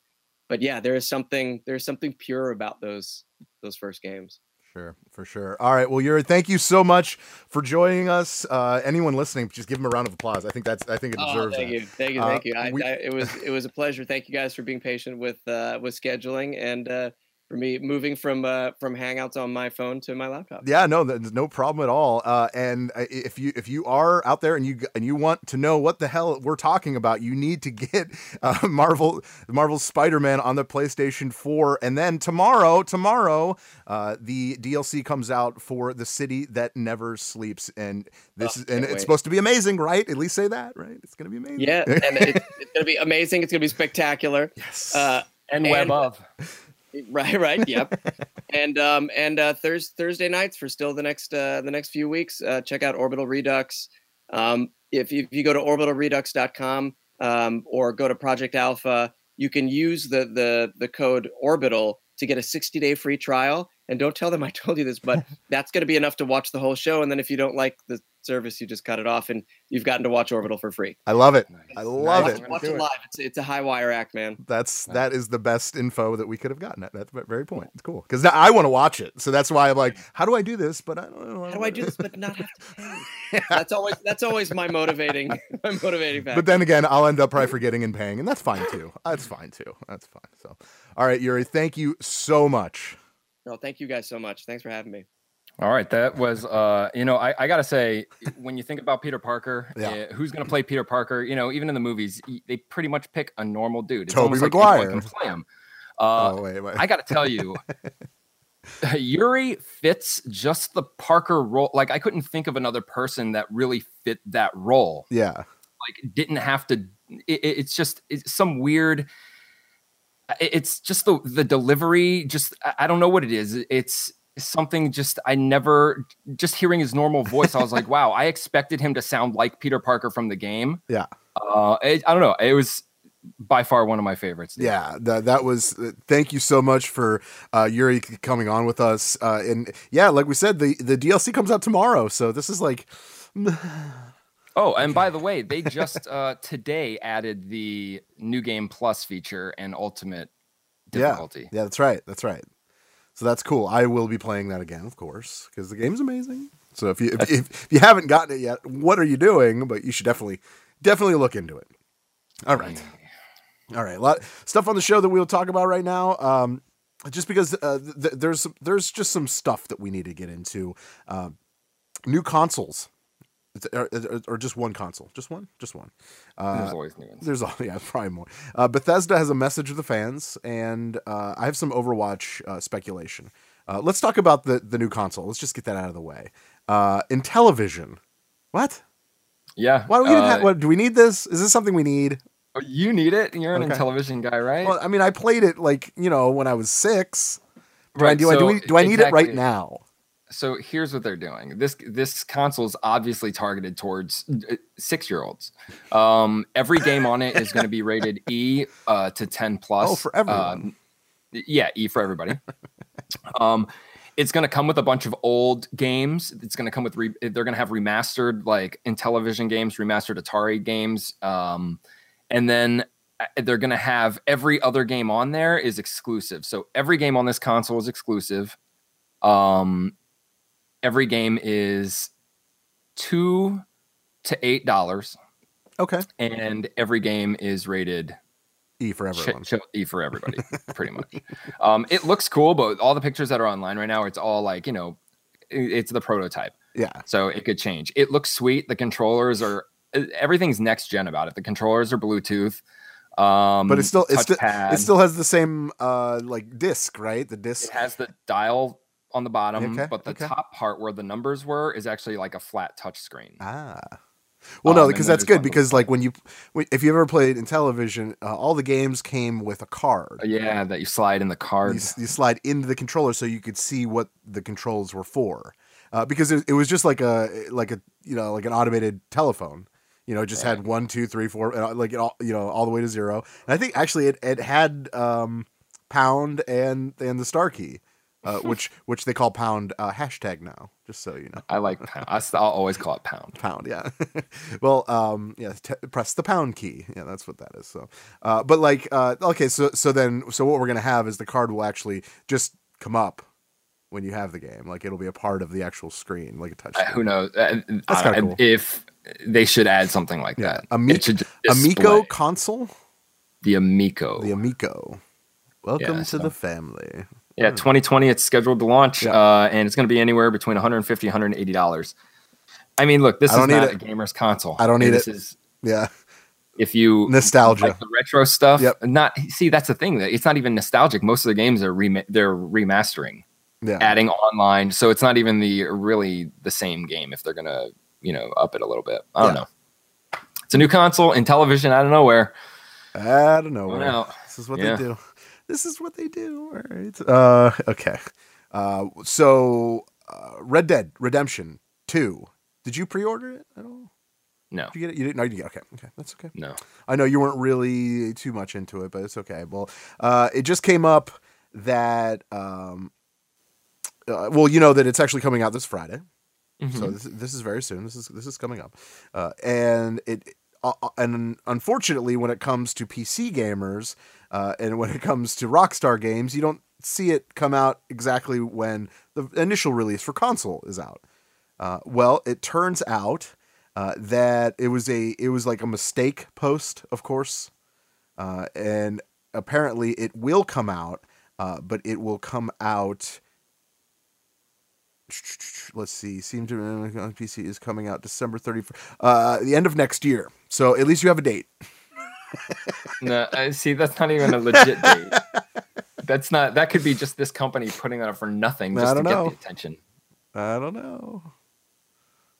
but yeah, there is something there's something pure about those those first games. Sure, for sure. All right. Well, Yuri, thank you so much for joining us. Uh, anyone listening, just give him a round of applause. I think that's. I think it deserves. Oh, deserves thank that. you, thank you, Uh, thank you. I, we- I, it was it was a pleasure. Thank you guys for being patient with uh, with scheduling and uh, for me moving from uh, from Hangouts on my phone to my laptop. Yeah, no, there's no problem at all. Uh, and uh, if you if you are out there and you and you want to know what the hell we're talking about, you need to get uh, [LAUGHS] Marvel Marvel's Spider-Man on the PlayStation 4. And then tomorrow, tomorrow, uh, the DLC comes out for the city that never sleeps. And this Oh, is and can't it's supposed to be amazing, right? At least say that, right? It's gonna be amazing. Yeah, and it's, [LAUGHS] it's gonna be amazing. It's gonna be spectacular. yes. Uh, And, And- web of. [LAUGHS] right, right, yep. and um, and uh, Thurs Thursday nights for still the next uh, the next few weeks. Uh, check out Orbital Redux. Um, if you, if you go to orbitalredux.com um, or go to Project Alpha, you can use the the the code Orbital to get a 60 day free trial. And don't tell them I told you this, but [LAUGHS] that's going to be enough to watch the whole show. And then if you don't like the service, you just cut it off, and you've gotten to watch Orbital for free. I love it. I love watch, it. gonna Watch it it. live. It's it's a high wire act, man. That's that is the best info that we could have gotten at that very point. It's cool because now I want to watch it, so that's why I'm like, how do I do this? But I don't know. How do I do this but not have to [LAUGHS] pay? That's always that's always my motivating [LAUGHS] my motivating factor. But then again, I'll end up probably forgetting and paying, and that's fine too. That's fine too. That's fine. So, all right, Yuri, thank you so much. no, thank you guys so much. Thanks for having me. All right, that was uh, you know, I, I gotta say, when you think about Peter Parker, Yeah. uh, who's gonna play Peter Parker? You know, even in the movies, they pretty much pick a normal dude. It's Tobey almost like can play him. Uh, oh wait, wait. I gotta tell you, [LAUGHS] Yuri fits just the Parker role. Like I couldn't think of another person that really fit that role. yeah, Like didn't have to. It, it- it's just it's some weird. It's just the the delivery. Just I don't know what it is. It's something just I never just hearing his normal voice. I was like, wow, I expected him to sound like Peter Parker from the game. Yeah. Uh, it, I don't know. It was by far one of my favorites. yeah. That that was. uh, Thank you so much for uh, Yuri coming on with us. Uh, and yeah, like we said, the the DLC comes out tomorrow, so this is like. [SIGHS] Oh, and by the way, they just [LAUGHS] uh, today added the new game plus feature and ultimate difficulty. Yeah, that's right. That's right. So that's cool. I will be playing that again, of course, because the game's amazing. So if you if, if, if you haven't gotten it yet, what are you doing? But you should definitely definitely look into it. All right, all right. A lot stuff on the show that we'll talk about right now. Um, just because uh, th- th- there's there's just some stuff that we need to get into. Um, new consoles, or, or- just one console, just one, just one. Uh, There's always new ones. there's all [LAUGHS] yeah, probably more. Uh, Bethesda has a message to the fans, and uh, I have some Overwatch uh, speculation. Uh, let's talk about the the new console. Let's just get that out of the way. Uh, Intellivision, what? Yeah. Why do we have? What do we need this? Is this something we need? oh, you need it. You're an Okay. television guy, right? Well, I mean, I played it like you know when I was six. Do I Right, do I do, we, do I need it right now? So here's what they're doing. This this console is obviously targeted towards six year olds. Um, every game on it is going to be rated E uh, to 10 plus. Oh, for everyone. Um, yeah, E for everybody. [LAUGHS] um, it's going to come with a bunch of old games. It's going to come with re- they're going to have remastered like Intellivision games, remastered Atari games, um, and then uh, they're going to have every other game on there is exclusive. So every game on this console is exclusive. Um, every game is two to eight dollars, Okay. and every game is rated E for everyone. ch- E for everybody, [LAUGHS] pretty much. Um, it looks cool, but all the pictures that are online right now, it's all like you know, it's the prototype, Yeah. so it could change. It looks sweet. The controllers are everything's next gen about it. The controllers are Bluetooth. Um, But it's still it's still it still has the same uh like disc, right? The disc. It has the dial on the bottom, Okay, but the okay. top part where the numbers were is actually like a flat touch screen. Ah. Well, no, Um, and because that's good because like when you if you ever played Intellivision, uh, all the games came with a card. Yeah, that you slide in the You, card. s- you slide into the controller so you could see what the controls were for, uh, because it, it was just like a like a you know like an automated telephone. You know, it just had one, two, three, four, and uh, like it all you know all the way to zero. And I think actually it, it had um, pound and and the star key, uh, [LAUGHS] which which they call pound uh, hashtag now. Just so you know. I like pound. I will always call it pound. pound yeah [LAUGHS] well um yeah t- press the pound key yeah that's what that is so uh but like uh okay so so then so what we're gonna have is the card will actually just come up when you have the game like it'll be a part of the actual screen like a touch Uh, who knows? Uh, That's kinda cool. If they should add something like Yeah. that. Ami- amico console the Amico. the amico welcome Yeah, to so- the family yeah, 2020. It's scheduled to launch, Yeah. uh, and it's going to be anywhere between 150 180 dollars. I mean, look, this is not it. a gamer's console. I don't need this it. Is yeah if you Nostalgia. like the retro stuff. Yep. Not see, that's the thing. That it's not even nostalgic. Most of the games are rema- they're remastering, yeah adding online, so it's not even the really the same game. If they're gonna, you know, up it a little bit. I don't Yeah. know. It's a new console Intellivision out of nowhere. I don't know. Going out. This is what they do. This is what they do. All right. Uh, okay. Uh, so, uh, Red Dead Redemption Two. Did you pre-order it at all? No, Did you get it? You didn't. No, you didn't. Okay. Okay. That's okay. no. I know you weren't really too much into it, but it's okay. Well, uh, it just came up that, um, uh, well, you know that it's actually coming out this Friday. Mm-hmm. So this, this is very soon. This is this is coming up, uh, and it uh, uh, and unfortunately, when it comes to PC gamers uh, and when it comes to Rockstar games, you don't see it come out exactly when the initial release for console is out. Uh, well, it turns out uh, that it was a it was like a mistake post, of course, uh, and apparently it will come out, uh, but it will come out. [TSK] Let's see. Seem to on PC is coming out December thirty first, uh, the end of next year. So at least you have a date. No, I see. That's not even a legit date. [LAUGHS] That's not. That could be just this company putting that up for nothing I just to don't get know. the attention. I don't know.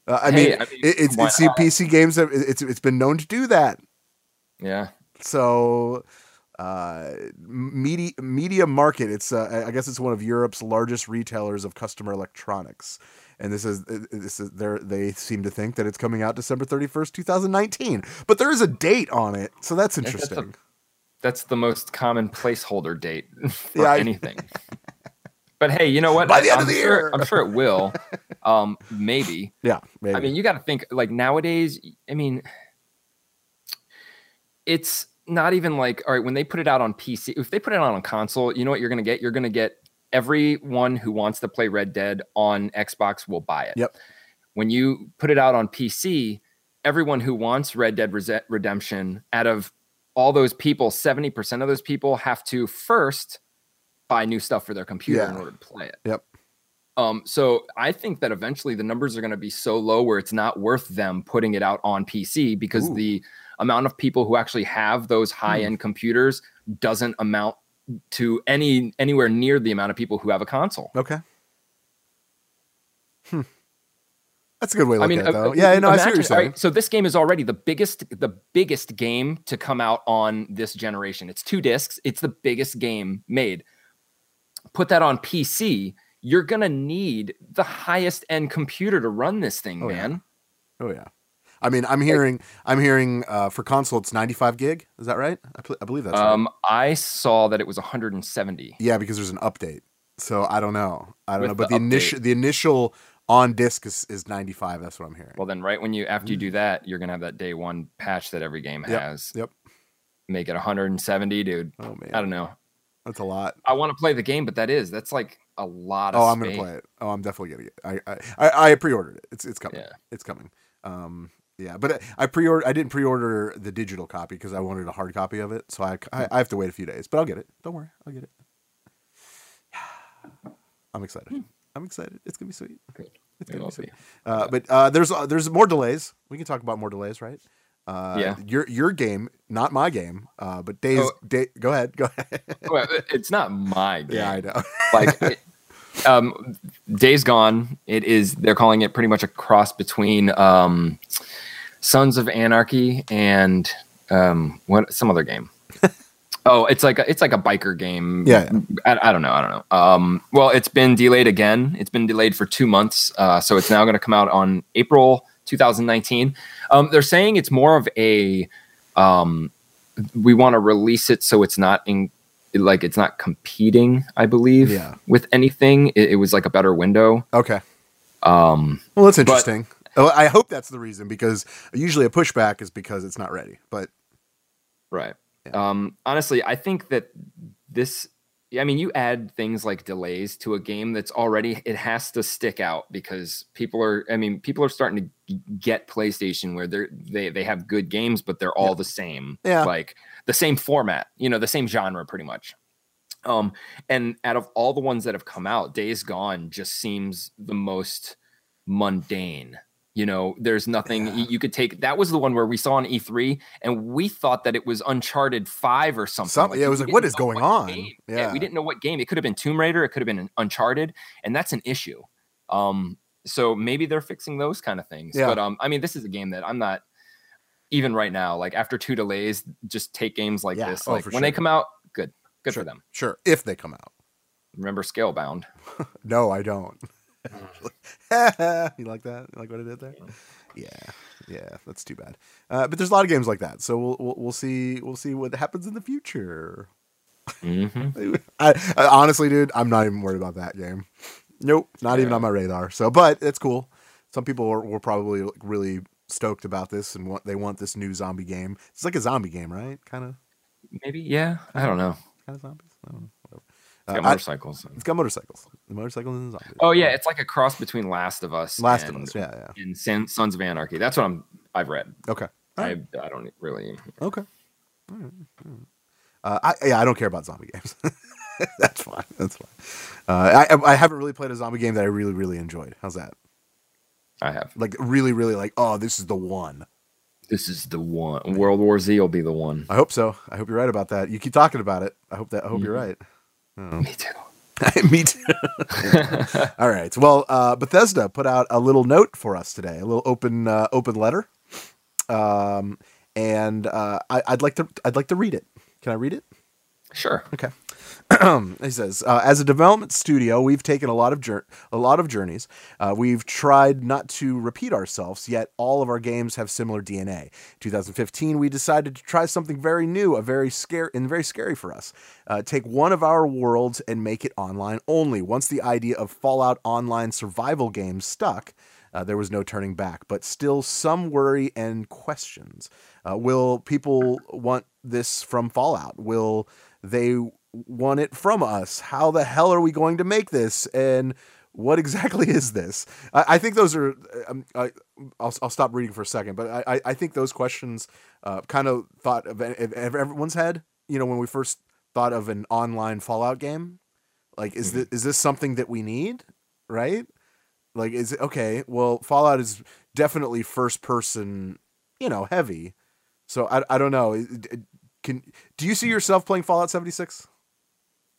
Uh, I, Hey, mean, I mean, it, it's it's see. PC games have it's it's been known to do that. Yeah. So, uh, media MediaMarkt. It's uh, I guess it's one of Europe's largest retailers of customer electronics, and this is this is they they seem to think that it's coming out December thirty first, two thousand nineteen. But there is a date on it, so that's that's a- interesting. That's the most common placeholder date [LAUGHS] for Yeah, I- anything. but hey, you know what? By the end I'm of the sure, year. I'm sure it will. [LAUGHS] Um, maybe. yeah, maybe. I mean, you got to think like nowadays. I mean, it's not even like all right when they put it out on PC. If they put it out on console, you know what you're going to get? You're going to get everyone who wants to play Red Dead on Xbox will buy it. Yep. When you put it out on PC, everyone who wants Red Dead Redemption, out of all those people, seventy percent of those people have to first buy new stuff for their computer in order to play it. Yep. Um, so I think that eventually the numbers are going to be so low where it's not worth them putting it out on PC because Ooh. the amount of people who actually have those high end computers doesn't amount to any anywhere near the amount of people who have a console. okay. Hmm. That's a good way to I look mean, at it, uh, though. uh, Yeah, no, I see what you're saying. alright, so this game is already the biggest, the biggest game to come out on this generation. It's two discs. It's the biggest game made. Put that on PC. You're gonna need the highest end computer to run this thing, Oh, yeah. man. Oh yeah. I mean, I'm hearing, I'm hearing uh, for console it's 95 gig. Is that right? I, pl- I believe that's right. Um, I saw that it was 170. Yeah, because there's an update. So I don't know. I don't With know. But the the, initial, the initial on disc is, is 95. That's what I'm hearing. Well, then, right when you after you do that, you're gonna have that day one patch that every game Mm. Yep, has. Yep. Make it 170, dude. Oh man. I don't know. That's a lot. I want to play the game, but that is that's like a lot of. Oh, I'm gonna play it. Oh, I'm definitely getting it. I I I, I pre-ordered it. It's it's coming. Yeah. It's coming. Um, yeah, but I pre-order. I didn't pre-order the digital copy because I wanted a hard copy of it. So I, I I have to wait a few days, but I'll get it. Don't worry, I'll get it. [SIGHS] I'm excited. I'm excited. It's gonna be sweet. It's gonna be sweet. be. Uh, but uh, there's uh, there's more delays. We can talk about more delays, right? Uh, Yeah. Your your game, not my game. Uh, but days. Oh. Day, go ahead. Go ahead. [LAUGHS] Well, it's not my game. [LAUGHS] yeah, I know. [LAUGHS] like it, um days gone it is they're calling it pretty much a cross between um sons of anarchy and um what some other game. [LAUGHS] Oh it's like a, it's like a biker game. Yeah, I, I don't know i don't know. Um well it's been delayed again. It's been delayed for two months uh so it's now going to come out on april 2019 um they're saying it's more of a um we want to release it so it's not in like it's not competing i believe Yeah. with anything. It, it was like a better window. Okay. um Well, that's interesting. I hope that's the reason because usually a pushback is because it's not ready. But right um honestly i think that this i mean you add things like delays to a game that's already it has to stick out because people are i mean people are starting to get playstation where they're they, they have good games but they're all the same Yeah. like the same format you know the same genre pretty much um and out of all the ones that have come out days gone just seems the most mundane you know there's nothing you- you could take that was the one where we saw an e3 and we thought that it was uncharted 5 or something Some- yeah, it was like, what is didn't is know going on? game. Yeah. we didn't know what game it could have been tomb raider it could have been uncharted and that's an issue um so maybe they're fixing those kind of things Yeah. but um i mean this is a game that i'm not even right now like after two delays just take games like Yeah. this Oh, like when they come out good good sure, for them Sure, if they come out. remember scalebound [LAUGHS] No, I don't. [LAUGHS] you like that? You like what I did there? Yeah, yeah. That's too bad. Uh, but there's a lot of games like that, so we'll we'll, we'll see we'll see what happens in the future. mm-hmm. [LAUGHS] I, I honestly, dude, I'm not even worried about that game. Nope, not even on my radar. So, but it's cool. Some people are, were probably like, really stoked about this and want they want this new zombie game. It's like a zombie game, right? Kind of, maybe yeah i don't know kind of zombies. I don't know. It's got Uh, I- motorcycles it's got motorcycles. The motorcycles and zombies. oh yeah it's like a cross between last of us Last and, of Us. Yeah, yeah. and San, sons of anarchy that's what i'm i've read Okay. I, I don't really Okay. All right, all right. Uh, I yeah, I don't care about zombie games. [LAUGHS] That's fine. That's fine. Uh, I I haven't really played a zombie game that I really really enjoyed. How's that? i have Like really really like oh this is the one. this is the one world war z will be the one I hope so. I hope you're right about that. You keep talking about it. I hope that. I hope you're right. Me too [LAUGHS] Me too. [LAUGHS] All right. Well, uh, Bethesda put out a little note for us today, a little open uh, open letter, um, and uh, I, I'd like to I'd like to read it. Can I read it? sure Okay. [CLEARS THROAT] he says, uh, as a development studio, we've taken a lot of a lot of journeys. Uh, we've tried not to repeat ourselves, yet all of our games have similar DNA. 2015, we decided to try something very new, a very scary and very scary for us. Uh, take one of our worlds and make it online only. Once the idea of Fallout Online survival games stuck. Uh, there was no turning back, but still some worry and questions. Uh, will people want this from Fallout? Will they want it from us? How the hell are we going to make this? And what exactly [LAUGHS] is this? I, I think those are. Um, I, I'll, I'll stop reading for a second, but I, I- think those questions uh, kind of thought of, everyone's head. You know, when we first thought of an online Fallout game, like is this is this something that we need? Right? Like, is it okay? Well, Fallout is definitely first person, you know, heavy. So I, I don't know. Can do you see yourself playing Fallout seventy six?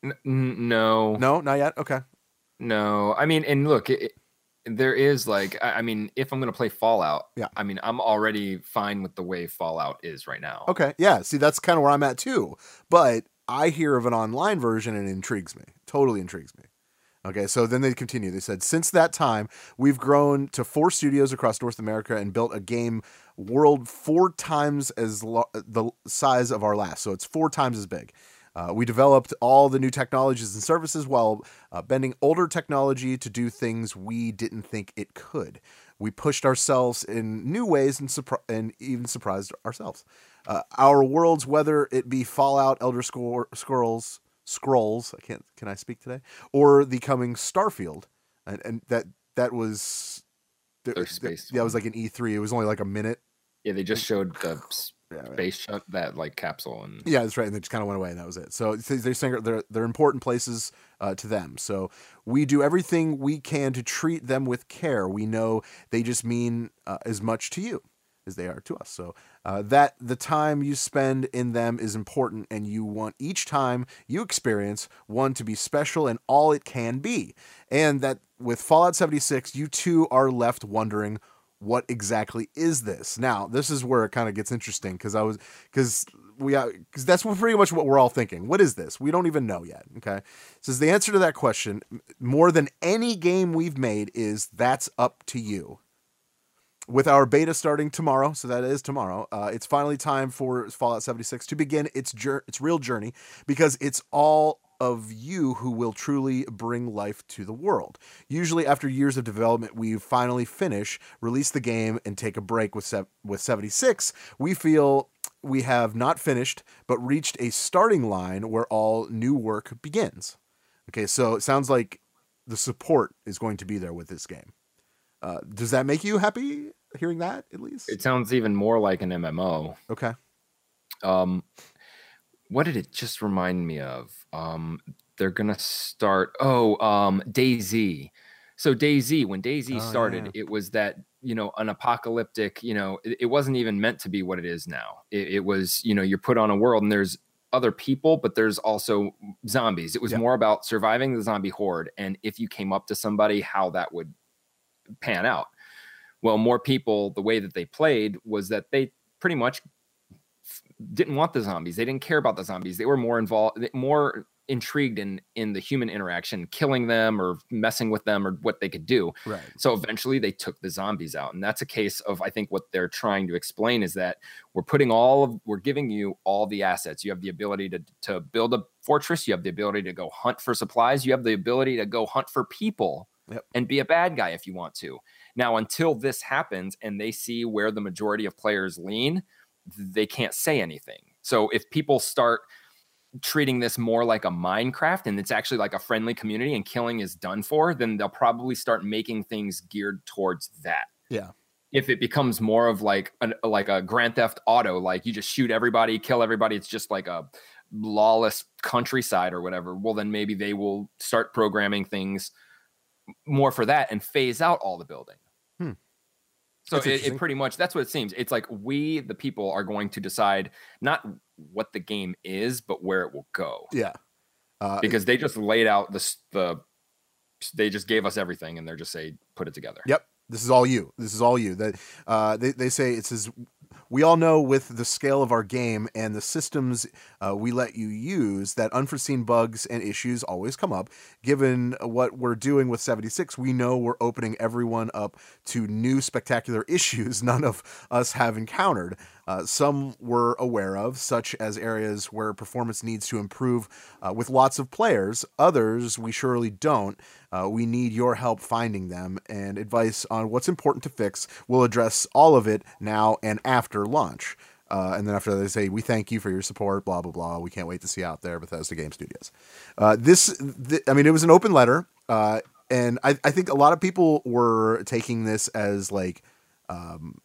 N- no No, not yet. Okay. No, I mean, and look, it, it- there is like, I, I mean, if I'm gonna play Fallout, Yeah. I mean, I'm already fine with the way Fallout is right now. Okay. Yeah. See, that's kind of where I'm at too. But I hear of an online version and it intrigues me. Totally intrigues me. Okay. So then they continue. They said, since that time, we've grown to four studios across North America and built a game world four times as lo- the size of our last. So it's four times as big. Uh, we developed all the new technologies and services while uh, bending older technology to do things we didn't think it could. We pushed ourselves in new ways and, surpri- and even surprised ourselves. Uh, our worlds, whether it be Fallout, Elder Scroll- Scrolls, Scrolls. I can't. Can I speak today? Or the coming Starfield, and and that that was. Their space Yeah, it was like an E3. It was only like a minute. Yeah, they just showed the Yeah, right. space shut that like capsule and Yeah, that's right. And they just kind of went away, and that was it. So they're saying they're they're important places uh, to them. So we do everything we can to treat them with care. We know they just mean uh, as much to you as they are to us. So uh, that the time you spend in them is important, and you want each time you experience one to be special and all it can be. And that with Fallout 76, you too are left wondering what exactly is this? Now this is where it kind of gets interesting because i was because we because that's pretty much what we're all thinking. What is this? We don't even know yet okay? Says the answer to that question more than any game we've made is that's up to you. With our beta starting tomorrow so that is tomorrow uh, it's finally time for fallout 76 to begin its jour- its real journey because it's all of you who will truly bring life to the world. Usually, after years of development, we finally finish, release the game, and take a break with sev- with 76. We feel we have not finished, but reached a starting line where all new work begins. Okay, so it sounds like the support is going to be there with this game. Uh, does that make you happy hearing that at least? it sounds even more like an MMO. okay. Um, what did it just remind me of? Um, they're gonna start. Oh, um, DayZ. So DayZ, when DayZ Oh, started, yeah. it was that you know an apocalyptic. You know, it, it wasn't even meant to be what it is now. It, it was you know you're put on a world and there's other people, but there's also zombies. It was Yeah. more about surviving the zombie horde and if you came up to somebody, how that would pan out. Well, more people, the way that they played was that they pretty much didn't want the zombies. They didn't care about the zombies. They were more involved, more intrigued in in the human interaction, killing them or messing with them or what they could do. Right. So eventually they took the zombies out. And that's a case of I think what they're trying to explain is that we're putting all of we're giving you all the assets. You have the ability to to build a fortress, you have the ability to go hunt for supplies, you have the ability to go hunt for people Yep. and be a bad guy if you want to. Now until this happens and they see where the majority of players lean, they can't say anything. So if people start treating this more like a Minecraft and it's actually like a friendly community and killing is done for, then they'll probably start making things geared towards that. Yeah. If it becomes more of like an, like a Grand Theft Auto, like you just shoot everybody, kill everybody, it's just like a lawless countryside or whatever. Well, then maybe they will start programming things more for that and phase out all the building. So it, it pretty much that's what it seems. It's like we, the people, are going to decide not what the game is, but where it will go. Yeah. Uh, Because they just laid out the the they just gave us everything and they're just say put it together. Yep. This is all you. This is all you. That uh, they they say it says we all know with the scale of our game and the systems uh, we let you use that unforeseen bugs and issues always come up. Given what we're doing with 76, we know we're opening everyone up to new spectacular [LAUGHS] issues none of us have encountered. Uh, some we're aware of, such as areas where performance needs to improve uh, with lots of players. Others we surely don't. Uh, we need your help finding them and advice on what's important to fix. We'll address all of it now and after launch. Uh, and then after that, they say, We thank you for your support, blah, blah, blah. We can't wait to see you out there, Bethesda Game Studios. Uh, this, th- I mean, it was an open letter. Uh, and I, I think a lot of people were taking this as like, um,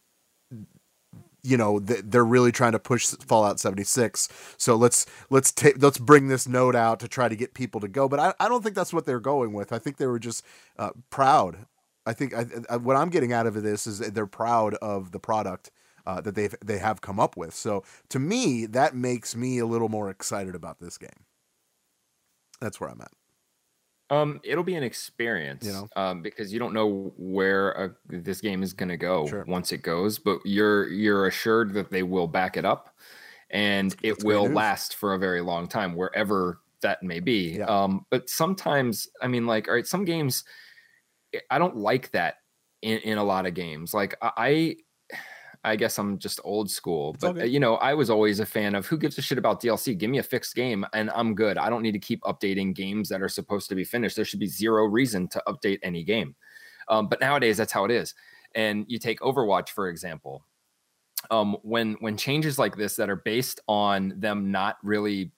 you know th- they're really trying to push Fallout 76. So let's let's take let's bring this note out to try to get people to go. But I, I don't think that's what they're going with. I think they were just uh, proud. I think I, I, what I'm getting out of this is they're proud of the product uh, that they've they have come up with. So to me, that makes me a little more excited about this game. That's where I'm at. Um, it'll be an experience, You know? um, because you don't know where uh, this game is going to go Sure. once it goes, but you're you're assured that they will back it up, and That's it great will last for a very long time, wherever that may be. Yeah. Um, but sometimes, I mean, like, all right, some games, I don't like that in, in a lot of games. Like, I, I guess I'm just old school, but uh, you know, I was always a fan of who gives a shit about DLC. Give me a fixed game and I'm good. I don't need to keep updating games that are supposed to be finished. There should be zero reason to update any game. Um, but nowadays, that's how it is. And you take Overwatch for example. Um, when when changes like this that are based on them not really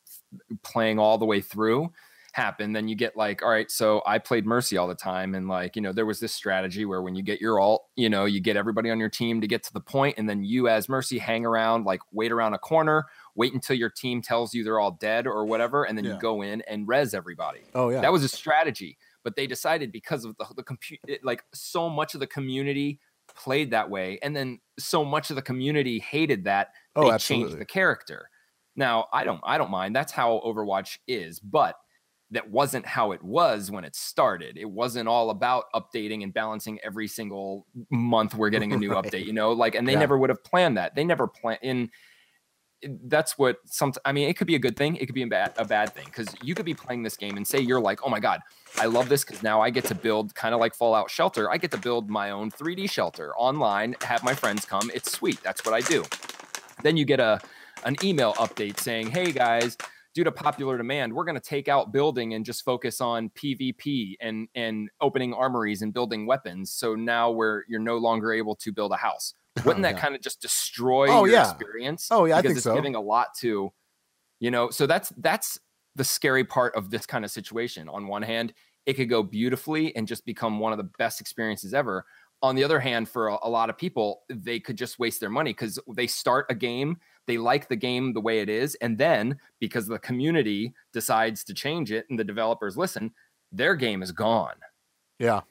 playing all the way through happen, then you get like, all right, so I played Mercy all the time. And like, you know, there was this strategy where when you get your ult, you know, you get everybody on your team to get to the point, and then you as Mercy hang around, like wait around a corner, wait until your team tells you they're all dead or whatever, and then Yeah. you go in and res everybody. Oh yeah. That was a strategy. But they decided because of the, the compute, like so much of the community played that way. And then so much of the community hated that Oh, they absolutely. changed the character. Now, I don't I don't mind. That's how Overwatch is, but that wasn't how it was when it started. It wasn't all about updating and balancing every single month we're getting a new [LAUGHS] Right. update, you know? Like and they Yeah. never would have planned that. They never plan in that's what some I mean, it could be a good thing, it could be a bad a bad thing cuz you could be playing this game and say you're like, "Oh my god, I love this cuz now I get to build kind of like Fallout Shelter. I get to build my own 3D shelter online, have my friends come. It's sweet. That's what I do." Then you get a an email update saying, "Hey guys, due to popular demand, we're going to take out building and just focus on PvP and and opening armories and building weapons. So now we're you're no longer able to build a house." [LAUGHS] Wouldn't that yeah. kind of just destroy Oh, your yeah. experience? Oh, yeah, I because think it's so. giving a lot to, you know. So that's that's the scary part of this kind of situation. On one hand, it could go beautifully and just become one of the best experiences ever. On the other hand, for a, a lot of people, they could just waste their money because they start a game, they like the game the way it is, and then because the community decides to change it and the developers listen, their game is gone. yeah.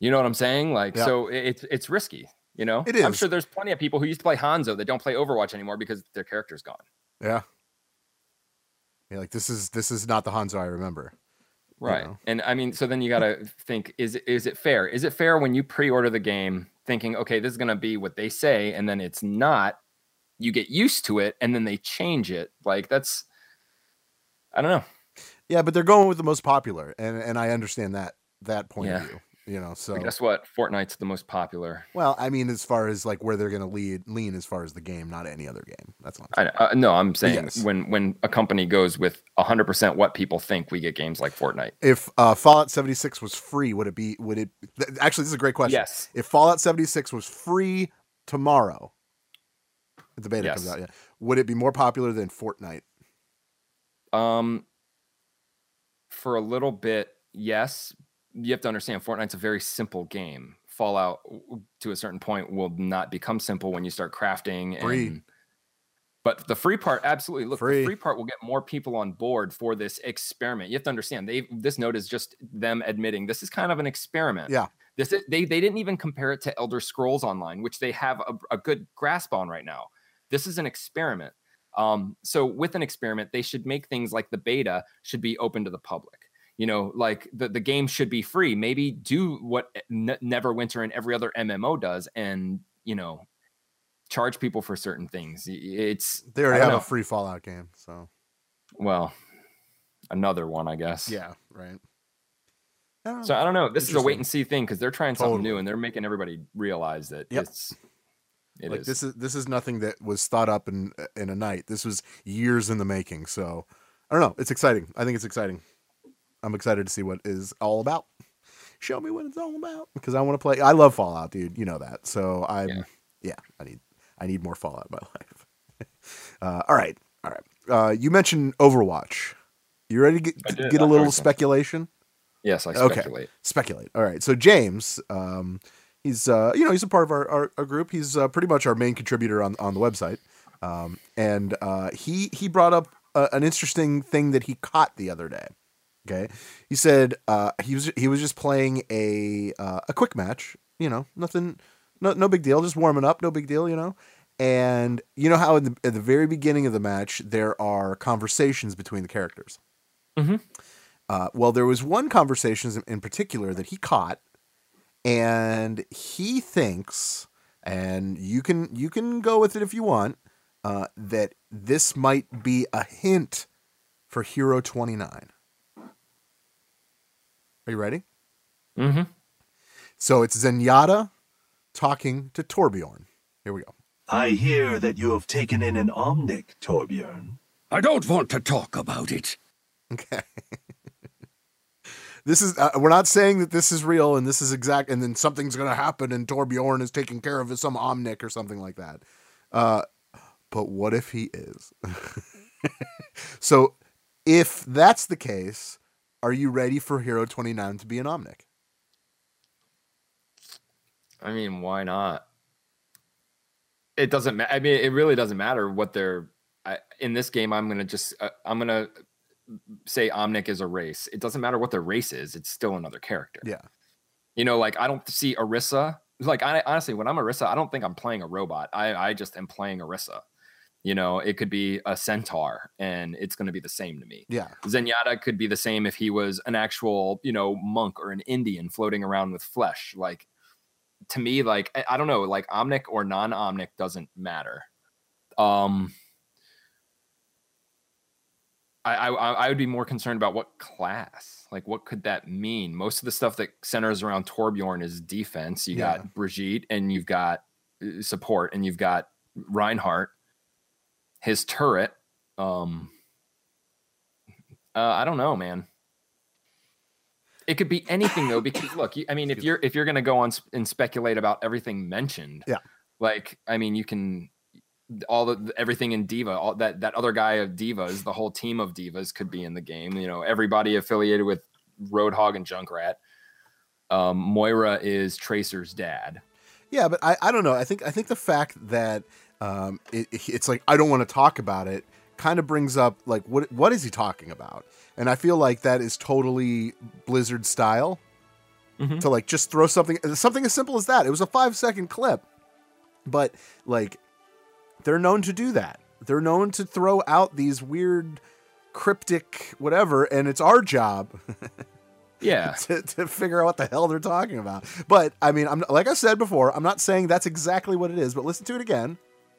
You know what I'm saying? Like, Yeah. so it's it's risky. You know, It is. I'm sure there's plenty of people who used to play Hanzo that don't play Overwatch anymore because their character's gone. Yeah. Yeah, like this is this is not the Hanzo I remember. You Right. know. And I mean, so then you got to think is it- is it fair? Is it fair when you pre-order the game thinking, "Okay, this is going to be what they say," and then it's not, you get used to it and then they change it. Like that's I don't know. Yeah, but they're going with the most popular, and and I understand that that point Yeah. of view. You know, so But guess what? Fortnite's the most popular. well, I mean, as far as like where they're going to lead lean as far as the game, not any other game. That's not. I, uh, no, I'm saying Yes. when when a company goes with 100% what people think, we get games like Fortnite. If uh, Fallout 76 was free, would it be? Would it? th- Actually, this is a great question. Yes. If Fallout 76 was free tomorrow, the beta comes out, yeah, would it be more popular than Fortnite? Um, for a little bit, yes. You have to understand, Fortnite's a very simple game. Fallout, to a certain point, will not become simple when you start crafting. Free. And, but the free part, absolutely. Look, Free. the free part will get more people on board for this experiment. You have to understand, they this note is just them admitting this is kind of an experiment. Yeah. This is, they they didn't even compare it to Elder Scrolls Online, which they have a, a good grasp on right now. This is an experiment. Um, so with an experiment, they should make things like the beta should be open to the public. You know, like the, the game should be free. Maybe do what N- Neverwinter and every other MMO does, and you know, charge people for certain things. It's They already have know. a free Fallout game, so well, another one, I guess. yeah, right. I So. I don't know. This is a wait and see thing because they're trying something new and they're making everybody realize that Yep. it's it like is. this is this is nothing that was thought up in in a night. This was years in the making. So I don't know. It's exciting. I think it's exciting. I'm excited to see what is all about. Show me what it's all about because I want to play. I love Fallout, dude. You know that. So I'm yeah. Yeah. I need I need more Fallout in my [LAUGHS] life. uh, all right, all right. Uh, you mentioned Overwatch. You ready to get, get a little speculation? yes, I okay. speculate. speculate. All right. So James, um, he's uh, you know he's a part of our our, our group. He's uh, pretty much our main contributor on on the website, um, and uh, he he brought up uh, an interesting thing that he caught the other day. Okay, he said uh, he was he was just playing a uh, a quick match. You know, nothing, no no big deal, just warming up, no big deal. You know. And you know how in the, at the very beginning of the match there are conversations between the characters. Mhm. Uh, well, there was one conversation in particular that he caught, and he thinks, and you can you can go with it if you want, uh, that this might be a hint for Hero Twenty Nine. Are you ready? Mm-hmm. So it's Zenyatta talking to Torbjorn. Here we go. I hear that you have taken in an Omnic, Torbjorn. I don't want to talk about it. Okay. [LAUGHS] this is uh, we're not saying that this is real and this is exact and then something's going to happen and Torbjorn is taking care of as some Omnic or something like that. Uh but what if he is? [LAUGHS] so if that's the case, are you ready for Hero 29 to be an Omnic? I mean, why not? It doesn't matter. I mean, it really doesn't matter what they're I, in this game. I'm gonna just uh, I'm gonna say Omnic is a race. It doesn't matter what the race is. It's still another character. Yeah. You know, like I don't see Orisa. Like I honestly, when I'm Orisa, I don't think I'm playing a robot. I I just am playing Orisa. You know, it could be a centaur and it's going to be the same to me. Yeah. Zenyatta could be the same if he was an actual, you know, monk or an Indian floating around with flesh. Like to me, like I, I don't know, like omnic or non-omnic doesn't matter. Um I, I I would be more concerned about what class, like what could that mean? Most of the stuff that centers around Torbjorn is defense. You Yeah. got Brigitte and you've got uh, support and you've got Reinhardt, his turret. Um, uh, I don't know, man. It could be anything though, because [COUGHS] look, you, I mean, if you're if you're gonna go on sp- and speculate about everything mentioned, Yeah. like I mean, you can all the everything in D.Va, all that that other guy of D.Va's, the whole team of D.Va's could be in the game. You know, everybody affiliated with Roadhog and Junkrat. Um, Moira is Tracer's dad. Yeah, but I, I don't know. I think I think the fact that um, it, it's like I don't want to talk about it kind of brings up like what what is he talking about? And I feel like that is totally Blizzard style Mhm. to like just throw something something as simple as that. It was a five second clip, but like they're known to do that. They're known to throw out these weird cryptic whatever, and it's our job [LAUGHS] Yeah. [LAUGHS] to, to figure out what the hell they're talking about. But I mean, I'm like I said before, I'm not saying that's exactly what it is, but listen to it again.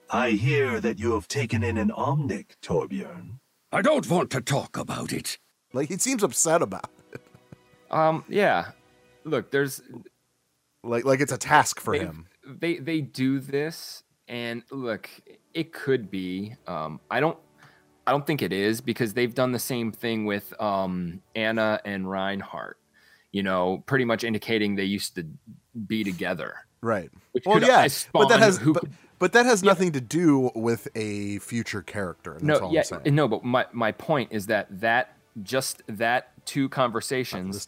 I hear that you have taken in an Omnic, Torbjorn. I don't want to talk about it. Like he seems upset about it. Um, yeah. Look, there's Like like it's a task for they, him. They they do this, and look, it could be. Um, I don't. I don't think it is because they've done the same thing with um, Ana and Reinhardt. You know, pretty much indicating they used to be together. Right. Which Well, yeah, but that has who but, but that has nothing to do with a future character. That's no, all yeah, I'm saying. no. But my my point is that that just that two conversations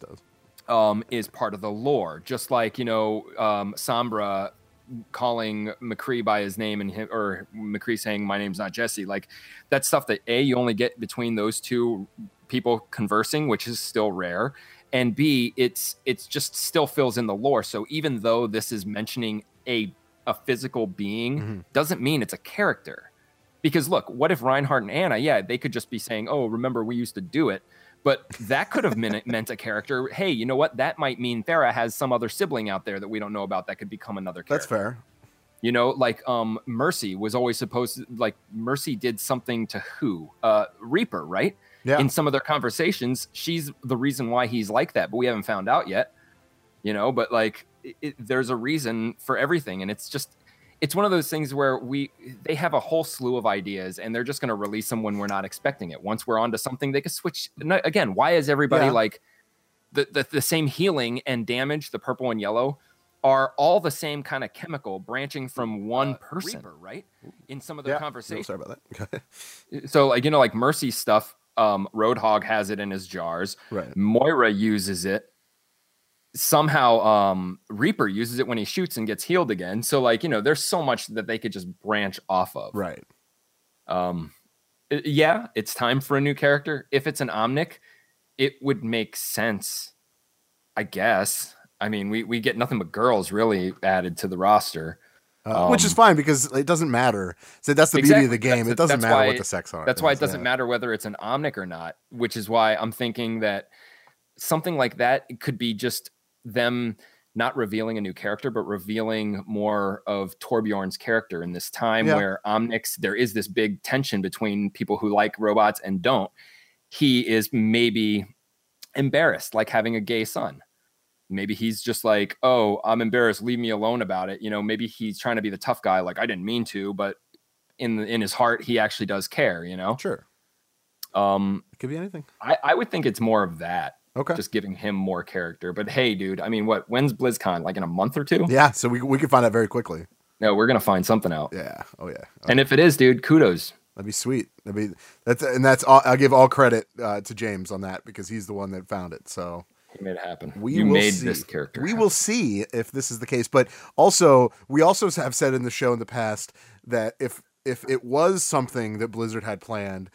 um, is part of the lore. Just like you know, um, Sombra calling McCree by his name and him, or McCree saying my name's not Jesse. Like that's stuff that a you only get between those two people conversing, which is still rare. And B, it's it's just still fills in the lore. So even though this is mentioning a a physical being, mm-hmm. doesn't mean it's a character. Because look, what if Reinhardt and Ana, yeah, they could just be saying, "Oh, remember we used to do it," but that could have meant, meant a character. Hey, you know what? That might mean Pharah has some other sibling out there that we don't know about that could become another character. That's fair. You know, like um, Mercy was always supposed to like Mercy did something to who? Uh, Reaper, right? Yeah. In some of their conversations, she's the reason why he's like that, but we haven't found out yet. You know, but like it, it- there's a reason for everything, and it's just it's one of those things where we they have a whole slew of ideas, and they're just going to release them when we're not expecting it. Once we're onto something, they can switch. Again, why is everybody Yeah. like the, the the same healing and damage? The purple and yellow are all the same kind of chemical branching from one person, right? In some of the Yeah. conversations. No, sorry about that. [LAUGHS] So like you know like Mercy stuff, um, Roadhog has it in his jars. Right. Moira uses it. Somehow, um, Reaper uses it when he shoots and gets healed again. So like you know, there's so much that they could just branch off of. Right. Um, yeah, it's time for a new character. If it's an Omnic, it would make sense, I guess. I mean, we we get nothing but girls really added to the roster. Uh, which is Um, fine because it doesn't matter. So that's the beauty of the game. That's- it doesn't matter what the sex are. That's why it doesn't yeah. matter whether it's an omnic or not, which is why I'm thinking that something like that could be just them not revealing a new character, but revealing more of Torbjorn's character in this time Yeah. where Omnics, there is this big tension between people who like robots and don't. He is maybe embarrassed, like having a gay son. Maybe he's just like, oh, I'm embarrassed. Leave me alone about it. You know, maybe he's trying to be the tough guy, like I didn't mean to, but in in his heart, he actually does care. You know, Sure. um, It could be anything. I, I would think it's more of that. Okay. Just giving him more character. But hey, dude, I mean, what? When's BlizzCon? Like in a month or two? Yeah. So we we can find out very quickly. No, we're gonna find something out. Yeah. Oh yeah. And if it is, dude, kudos. That'd be sweet. That'd be that's and that's all, I'll give all credit uh, to James on that because he's the one that found it. So He made it happen. we you made see. this character. We happen. will see if this is the case. But also, we also have said in the show in the past that if if it was something that Blizzard had planned,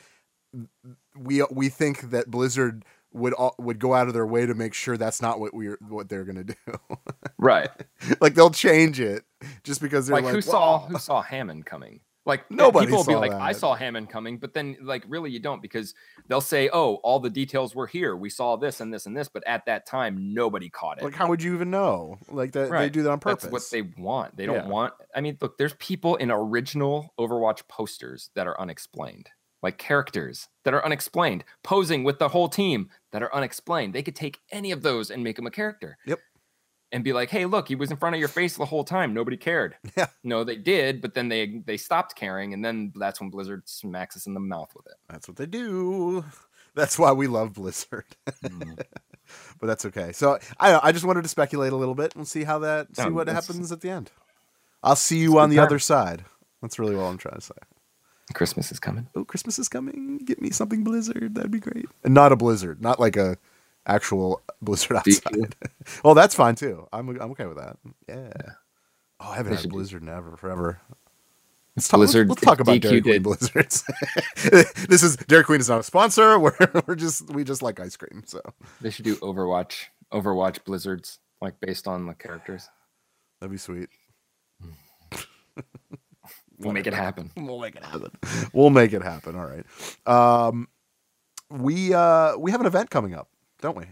we we think that Blizzard would would go out of their way to make sure that's not what we're what they're gonna do. [LAUGHS] Right. like they'll change it just because they're Like, like, who saw "Wow." who saw Hammond coming? Like [LAUGHS] Nobody people will be saw like, I saw Hammond coming, but then like really you don't because they'll say, Oh, all the details were here. We saw this and this and this, but at that time nobody caught it. Like, how would you even know? Like that they do that on purpose. That's what they want. They don't Yeah. want. I mean, look, there's people in original Overwatch posters that are unexplained, like characters that are unexplained, posing with the whole team that are unexplained. They could take any of those and make them a character. Yep. And be like, hey, look, he was in front of your face the whole time. Nobody cared. [LAUGHS] Yeah. No, they did, but then they they stopped caring, and then that's when Blizzard smacks us in the mouth with it. That's what they do. That's why we love Blizzard. Mm. [LAUGHS] but that's okay. So I I just wanted to speculate a little bit and see how that see No, what happens at the end. I'll see you on the time. other side. That's really all I'm trying to say. Christmas is coming. Oh, Christmas is coming. Get me something Blizzard. That'd be great. And not a Blizzard, not like a actual [LAUGHS] Blizzard outside. [LAUGHS] well, that's fine too. I'm I'm okay with that. Yeah. Oh, I haven't They had a should do- Blizzard in ever forever. Let's talk, Blizzard- Let's, let's talk about DQ Dairy Queen did- Blizzards. [LAUGHS] this is Dairy Queen is not a sponsor. We're we're just we just like ice cream. So They should do Overwatch, Overwatch Blizzards, like based on the characters. that'd be sweet. We'll make it happen. [LAUGHS] We'll make it happen. We'll make it happen. All right. Um, we uh we have an event coming up, don't we?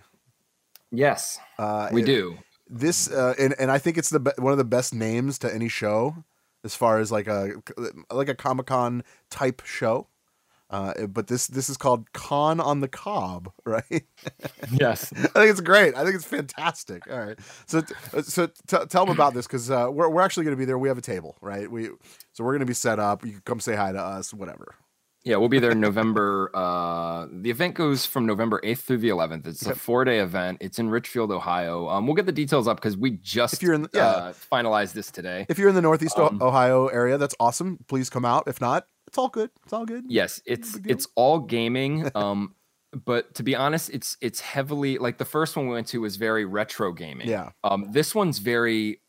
Yes, Uh, we it- do. This uh, and and I think it's the be- one of the best names to any show as far as like a like a Comic Con type show. Uh, but this this is called Con on the Cob, [LAUGHS] right? Yes. [LAUGHS] I think it's great. I think it's fantastic. All right. So t- so t- tell them about this because uh, we're we're actually going to be there. We have a table, right? We so we're going to be set up. You can come say hi to us, whatever. Yeah, we'll be there November. [LAUGHS] Uh, the event goes from November 8th through the 11th. It's a four day event. It's in Richfield, Ohio. Um, we'll get the details up because we just If you're in the- yeah. uh, finalized this today. If you're in the Northeast Um, Ohio area, that's awesome. Please come out. If not, it's all good. It's all good. Yes, it's it's all gaming. Um, [LAUGHS] but to be honest, it's it's heavily like the first one we went to was very retro gaming. Yeah. Um, this one's very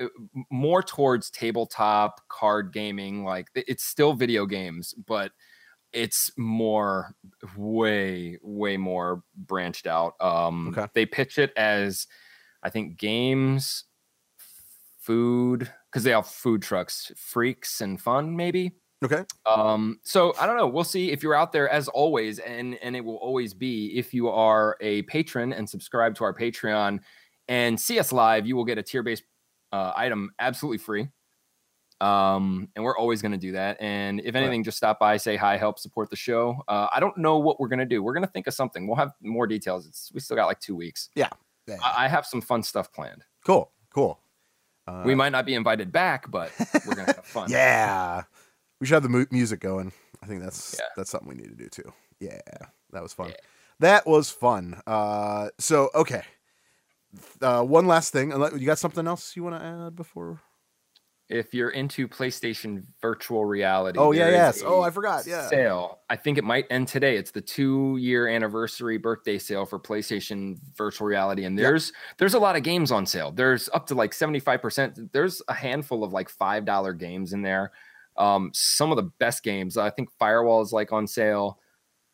uh, more towards tabletop card gaming. Like it's still video games, but it's more way way more branched out. Um, Okay. they pitch it as I think games, food because they have food trucks, freaks and fun maybe. Okay. Um, so I don't know. We'll see if you're out there as always, and and it will always be if you are a patron and subscribe to our Patreon and see us live, you will get a tier based uh, item absolutely free. Um, and we're always going to do that. And if anything, just stop by, say hi, help support the show. Uh, I don't know what we're going to do. We're going to think of something. We'll have more details. It's, we still got like two weeks. Yeah. Yeah. I, I have some fun stuff planned. Cool. Cool. Uh, we might not be invited back, but we're going to have fun. [LAUGHS] Yeah. We should have the mu- music going. I think that's Yeah. that's something we need to do too. Yeah. That was fun. That was fun. Uh, so okay. Uh, one last thing. You got something else you want to add before? if you're into PlayStation virtual reality. Oh, yeah, yes. Oh, I forgot, yeah. Sale. I think it might end today. It's the two year anniversary birthday sale for PlayStation virtual reality. And Yep. there's there's a lot of games on sale. There's up to like 75%. There's a handful of like five dollar games in there. Um, some of the best games. I think Firewall is like on sale.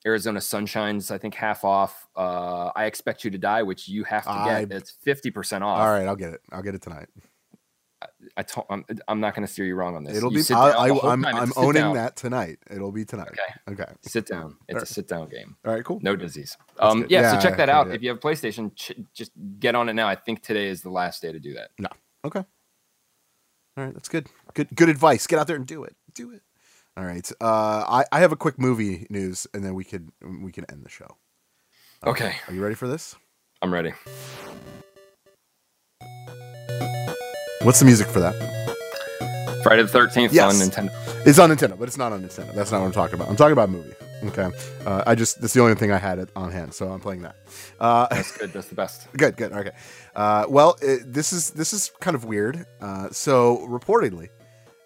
Arizona Sunshine's, I think, half off. Uh, I expect you to die, which you have to I- get. It's 50% off. All right, I'll get it. I'll get it tonight. I I'm, I'm not going to steer you wrong on this. It'll You be. sit I, down I, the whole I'm. I'm owning down. that tonight. It'll be tonight. Okay. Okay. Sit down. It's Alright. a sit down game. All right. Cool. No disease. That's Um, yeah, Yeah, so check that out. If you have a PlayStation, ch- just get on it now. I think today is the last day to do that. No. Okay. All right, that's good. Good good advice. Get out there and do it. Do it. All right. Uh, I I have a quick movie news, and then we could we can end the show. Okay. Are you ready for this? I'm ready. What's the music for that? Friday the 13th Yes. on Nintendo. It's on Nintendo, but it's not on Nintendo. That's not what I'm talking about. I'm talking about a movie. Okay. Uh, I just that's the only thing I had it on hand, so I'm playing that. Uh, [LAUGHS] That's good. That's the best. Good, good. Okay. Uh, well, it, this is this is kind of weird. Uh, so reportedly,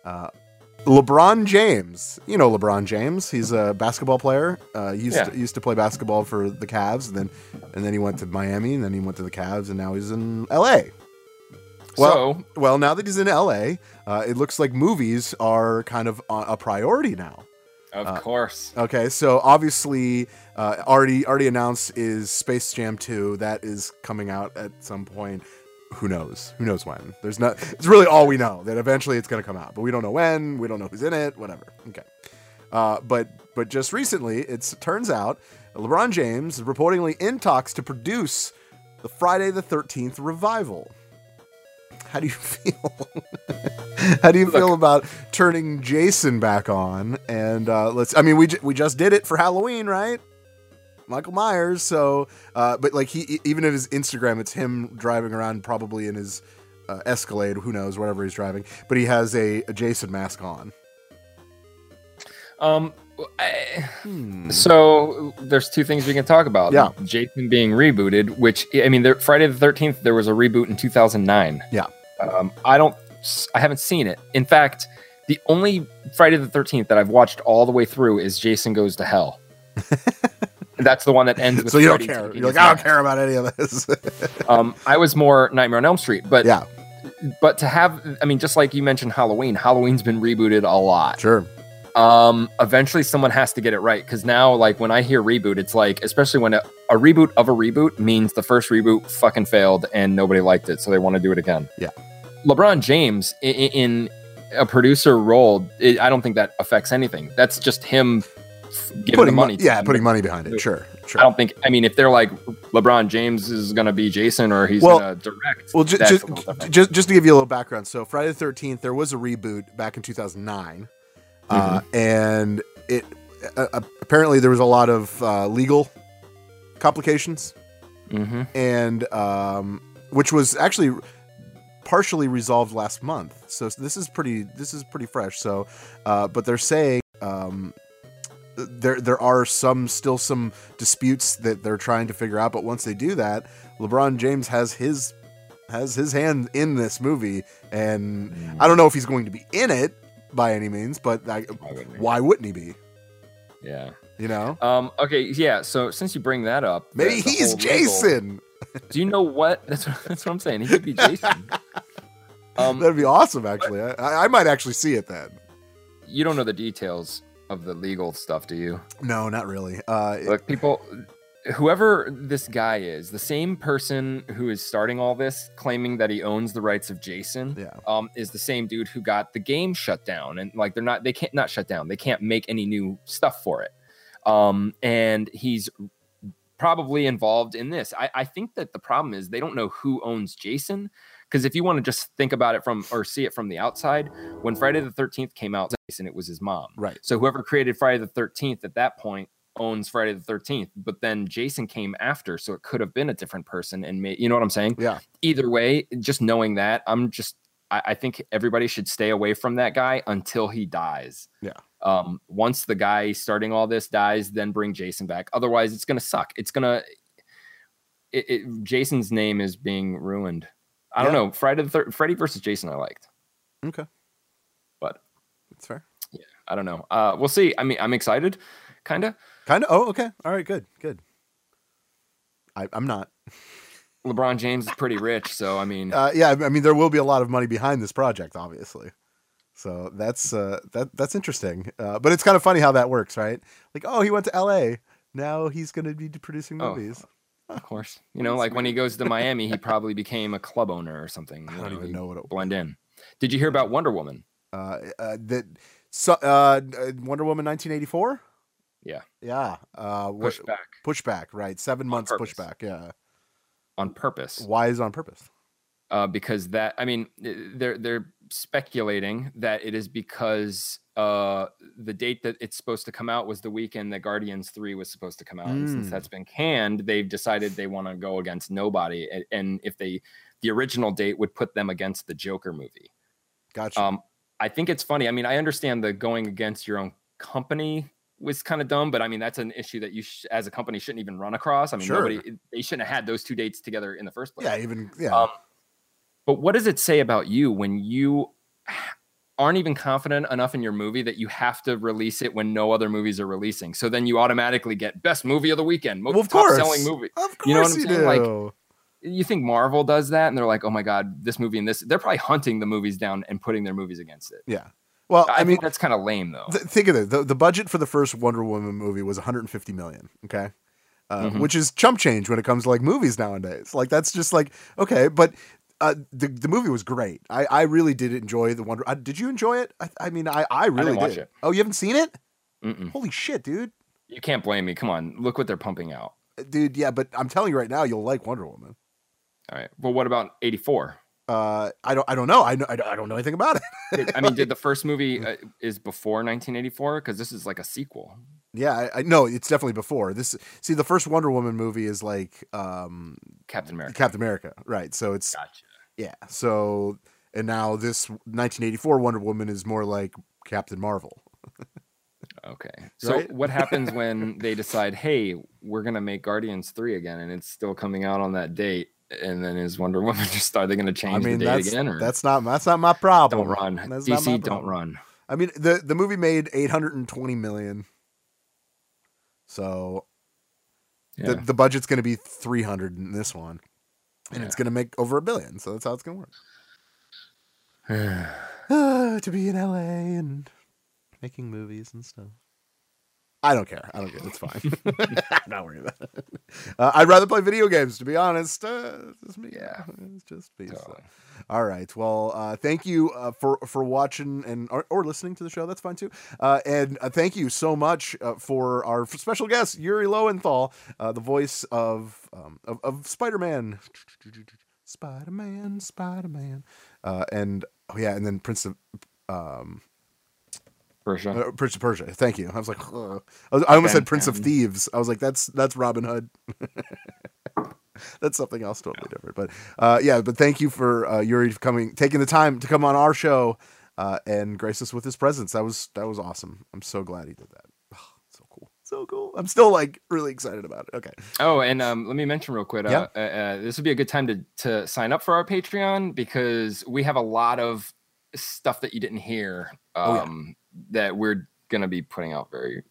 uh, LeBron James, you know LeBron James. He's a basketball player. Uh, he used Yeah. to, used to play basketball for the Cavs, and then and then he went to Miami, and then he went to the Cavs, and now he's in L.A. Well, so well, now that he's in L.A., uh, it looks like movies are kind of a priority now. Of Uh, course, Okay, so obviously, uh, already already announced is Space Jam 2. That is coming out at some point. Who knows? Who knows when? There's not. It's really all we know that eventually it's going to come out, but we don't know when. We don't know who's in it. Whatever. Okay. Uh, but but just recently, it's turns out LeBron James is reportedly in talks to produce the Friday the Thirteenth revival. How do you [LAUGHS] feel? How do you feel about turning Jason back on? And uh, let's. I mean, we ju- we just did it for Halloween, right? Michael Myers. So, uh, but like he even at his Instagram, it's him driving around, probably in his uh, Escalade. Who knows? Whatever he's driving, but he has a, a Jason mask on. um, I- so there's two things we can talk about. Yeah. Jason being rebooted, which I mean, there, Friday the Thirteenth, there was a reboot in 2009. Yeah. Um, I don't, I haven't seen it. In fact, the only Friday the Thirteenth that I've watched all the way through is Jason Goes to Hell. [LAUGHS] That's the one that ends with. so you don't care. You're like, I don't care about any of this. [LAUGHS] um, I was more Nightmare on Elm Street, but yeah, but to have, I mean, just like you mentioned, Halloween. Halloween's been rebooted a lot. sure. Um, eventually someone has to get it right because now, like when I hear reboot, it's like, especially when a, a reboot of a reboot means the first reboot fucking failed and nobody liked it, so they want to do it again. Yeah. LeBron James in, in a producer role, it, I don't think that affects anything. That's just him giving Putting money. to yeah, putting money behind it. Sure, I don't think. I mean, if they're like LeBron James is going to be Jason or he's Well- going to direct, Well, just, a little different. just just to give you a little background, so Friday the Thirteenth, there was a reboot back in two thousand nine, uh, Mm-hmm. and it uh, uh, apparently there was a lot of uh, legal complications, Mhm. and um, which was actually partially resolved last month. So this is pretty this is pretty fresh. So, uh, but they're saying. Um, there, there are some still some disputes that they're trying to figure out, but once they do that, LeBron James has his has his hand in this movie, and I don't know if he's going to be in it by any means, but I, wouldn't why wouldn't he be? yeah. You know, Um. Okay. Yeah. So since you bring that up, maybe the he's whole legal- Jason. Do you know what? [LAUGHS] That's what, that's what I'm saying. He could be Jason. Um, That'd be awesome. Actually, I, I might actually see it then. you don't know the details of the legal stuff, do you? No, not really. Uh, Look, people, whoever this guy is, the same person who is starting all this, claiming that he owns the rights of Jason, Yeah. um, is the same dude who got the game shut down, and like they're not, they can't not shut down, they can't make any new stuff for it, um, and he's probably involved in this. I, I think that the problem is they don't know who owns Jason. Because if you want to just think about it from or see it from the outside, when Friday the 13th came out, Jason, it was his mom. Right. So whoever created Friday the 13th at that point owns Friday the 13th, but then Jason came after, so it could have been a different person. And may, you know what I'm saying? Yeah. Either way, just knowing that, I'm just, I, I think everybody should stay away from that guy until he dies. Yeah. Um, once the guy starting all this dies, then bring Jason back. Otherwise, it's gonna suck. It's gonna. It, it, Jason's name is being ruined. I don't know. Friday the thir- Freddy versus Jason, I liked, okay, but that's fair. Yeah. I don't know. Uh, we'll see. I mean, I'm excited, kind of. Kind of. Oh, okay. All right. Good. Good. I, I'm not. LeBron James is pretty rich, so I mean, [LAUGHS] Uh, yeah, I mean, there will be a lot of money behind this project, obviously. So that's uh, that that's interesting. Uh, but it's kind of funny how that works, right? Like, oh, he went to L.A. Now he's going to be producing Oh, movies. of [LAUGHS] course, you know, like when he goes to Miami, he probably became a club owner or something. I don't even know what it blend in. Did you hear about Wonder Woman? Uh, uh, that so, uh, Wonder Woman 1984. Yeah, Yeah. Uh, Pushback. Pushback. Right. Seven months purpose. pushback. Yeah. on purpose. Why is it on purpose? uh, because that I mean they're they're speculating that it is because uh, the date that it's supposed to come out was the weekend that Guardians Three was supposed to come out, and since Mm. that's been canned, they've decided they want to go against nobody, and, and if they the original date would put them against the Joker movie. Gotcha. Um, I think it's funny. I mean, I understand the going against your own company was kind of dumb, but I mean that's an issue that you sh- as a company shouldn't even run across. I mean, Sure. nobody they shouldn't have had those two dates together in the first place. yeah. Even yeah. Um, but what does it say about you when you aren't even confident enough in your movie that you have to release it when no other movies are releasing. So then you automatically get best movie of the weekend, mo- Well, of top course. selling movie. Of course You know what I'm saying? Like, you think Marvel does that, and they're like, "Oh my god, this movie and this." They're probably hunting the movies down and putting their movies against it. Yeah. Well, I, I, mean, that's kind of lame, though. th- think of it. The, the budget for the first Wonder Woman movie was 150 million. Okay. Uh, Mhm. Which is chump change when it comes to like movies nowadays. Like that's just like okay, but uh, the the movie was great. I, I really did enjoy the Wonder. Uh, did you enjoy it? I, I mean, I I really watch did. it. Oh, you haven't seen it? Mm-mm. Holy shit, dude! You can't blame me. Come on, look what they're pumping out. Dude, yeah, but I'm telling you right now, you'll like Wonder Woman. All right. Well, what about '84? Uh, I don't I don't know. I know I don't, know anything about it. I mean, did [LAUGHS] the first movie uh, is before 1984? Because this is like a sequel. Yeah, I, I no, it's definitely before this. See, the first Wonder Woman movie is like um Captain America. Captain America, right? So it's Gotcha. Yeah. So and now this 1984 Wonder Woman is more like Captain Marvel. Okay. [LAUGHS] So Right? what happens [LAUGHS] when they decide, hey, we're gonna make Guardians three again, and it's still coming out on that date? And then is Wonder Woman [LAUGHS] just are they gonna change I mean, the date that's again? Or that's not that's not my problem. don't run. That's DC, don't run. I mean, the the movie made 820 million. So the the budget's going to be 300 in this one. And it's going to make over a billion. So that's how it's going to work. [SIGHS] [SIGHS] Ah, to be in LA and making movies and stuff. I don't care. I don't care. It's fine. I'm [LAUGHS] not worried about it. Uh, I'd rather play video games, to be honest. Uh, it's just me. Yeah. It's just me. so. All right. Well, uh, thank you uh, for for watching and or, or listening to the show. That's fine too. Uh, and uh, thank you so much uh, for our special guest Yuri Lowenthal, uh, the voice of um, of, of Spider Man. Spider Man, Spider Man, uh, and oh yeah, and then Prince of um, Persia. uh, Prince of Persia. Thank you. I was like, ugh. I, was, I almost said Prince of Thieves. I was like, that's that's Robin Hood. [LAUGHS] that's something else totally different. But uh, yeah, but thank you for uh, Yuri for coming, taking the time to come on our show uh, and grace us with his presence. That was that was awesome. I'm so glad he did that. Ugh, so cool, so cool. I'm still like really excited about it. Okay. Oh, and um, let me mention real quick. Uh, Yeah. uh, uh, this would be a good time to to sign up for our Patreon because we have a lot of stuff that you didn't hear Oh, yeah. That we're gonna be putting out very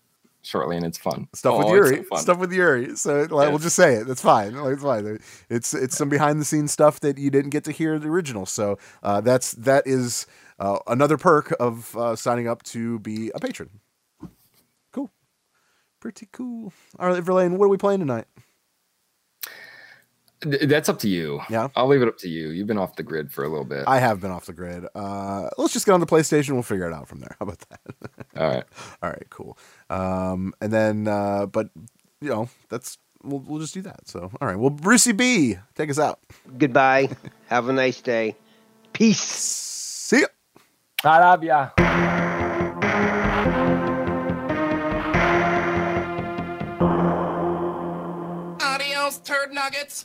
shortly, and it's fun. Stuff with Oh, so Yuri, fun. stuff with Yuri. So like, we'll just say it. That's fine. Like, It's fine. It's it's some behind the scenes stuff that you didn't get to hear the original. So uh, that's that is uh, another perk of uh, signing up to be a patron. Cool, pretty cool. All right, Verlaine, what are we playing tonight? Th- That's up to you. Yeah. I'll leave it up to you. You've been off the grid for a little bit. I have been off the grid. Uh, let's just get on the PlayStation. We'll figure it out from there. [LAUGHS] How about that? All right. [LAUGHS] All right, cool. Um, and then, uh, but you know, that's we'll we'll just do that. So, all right. Well, Brucey B, take us out. Goodbye. Have a nice day. Peace. See ya. I love ya. Adios, turd nuggets.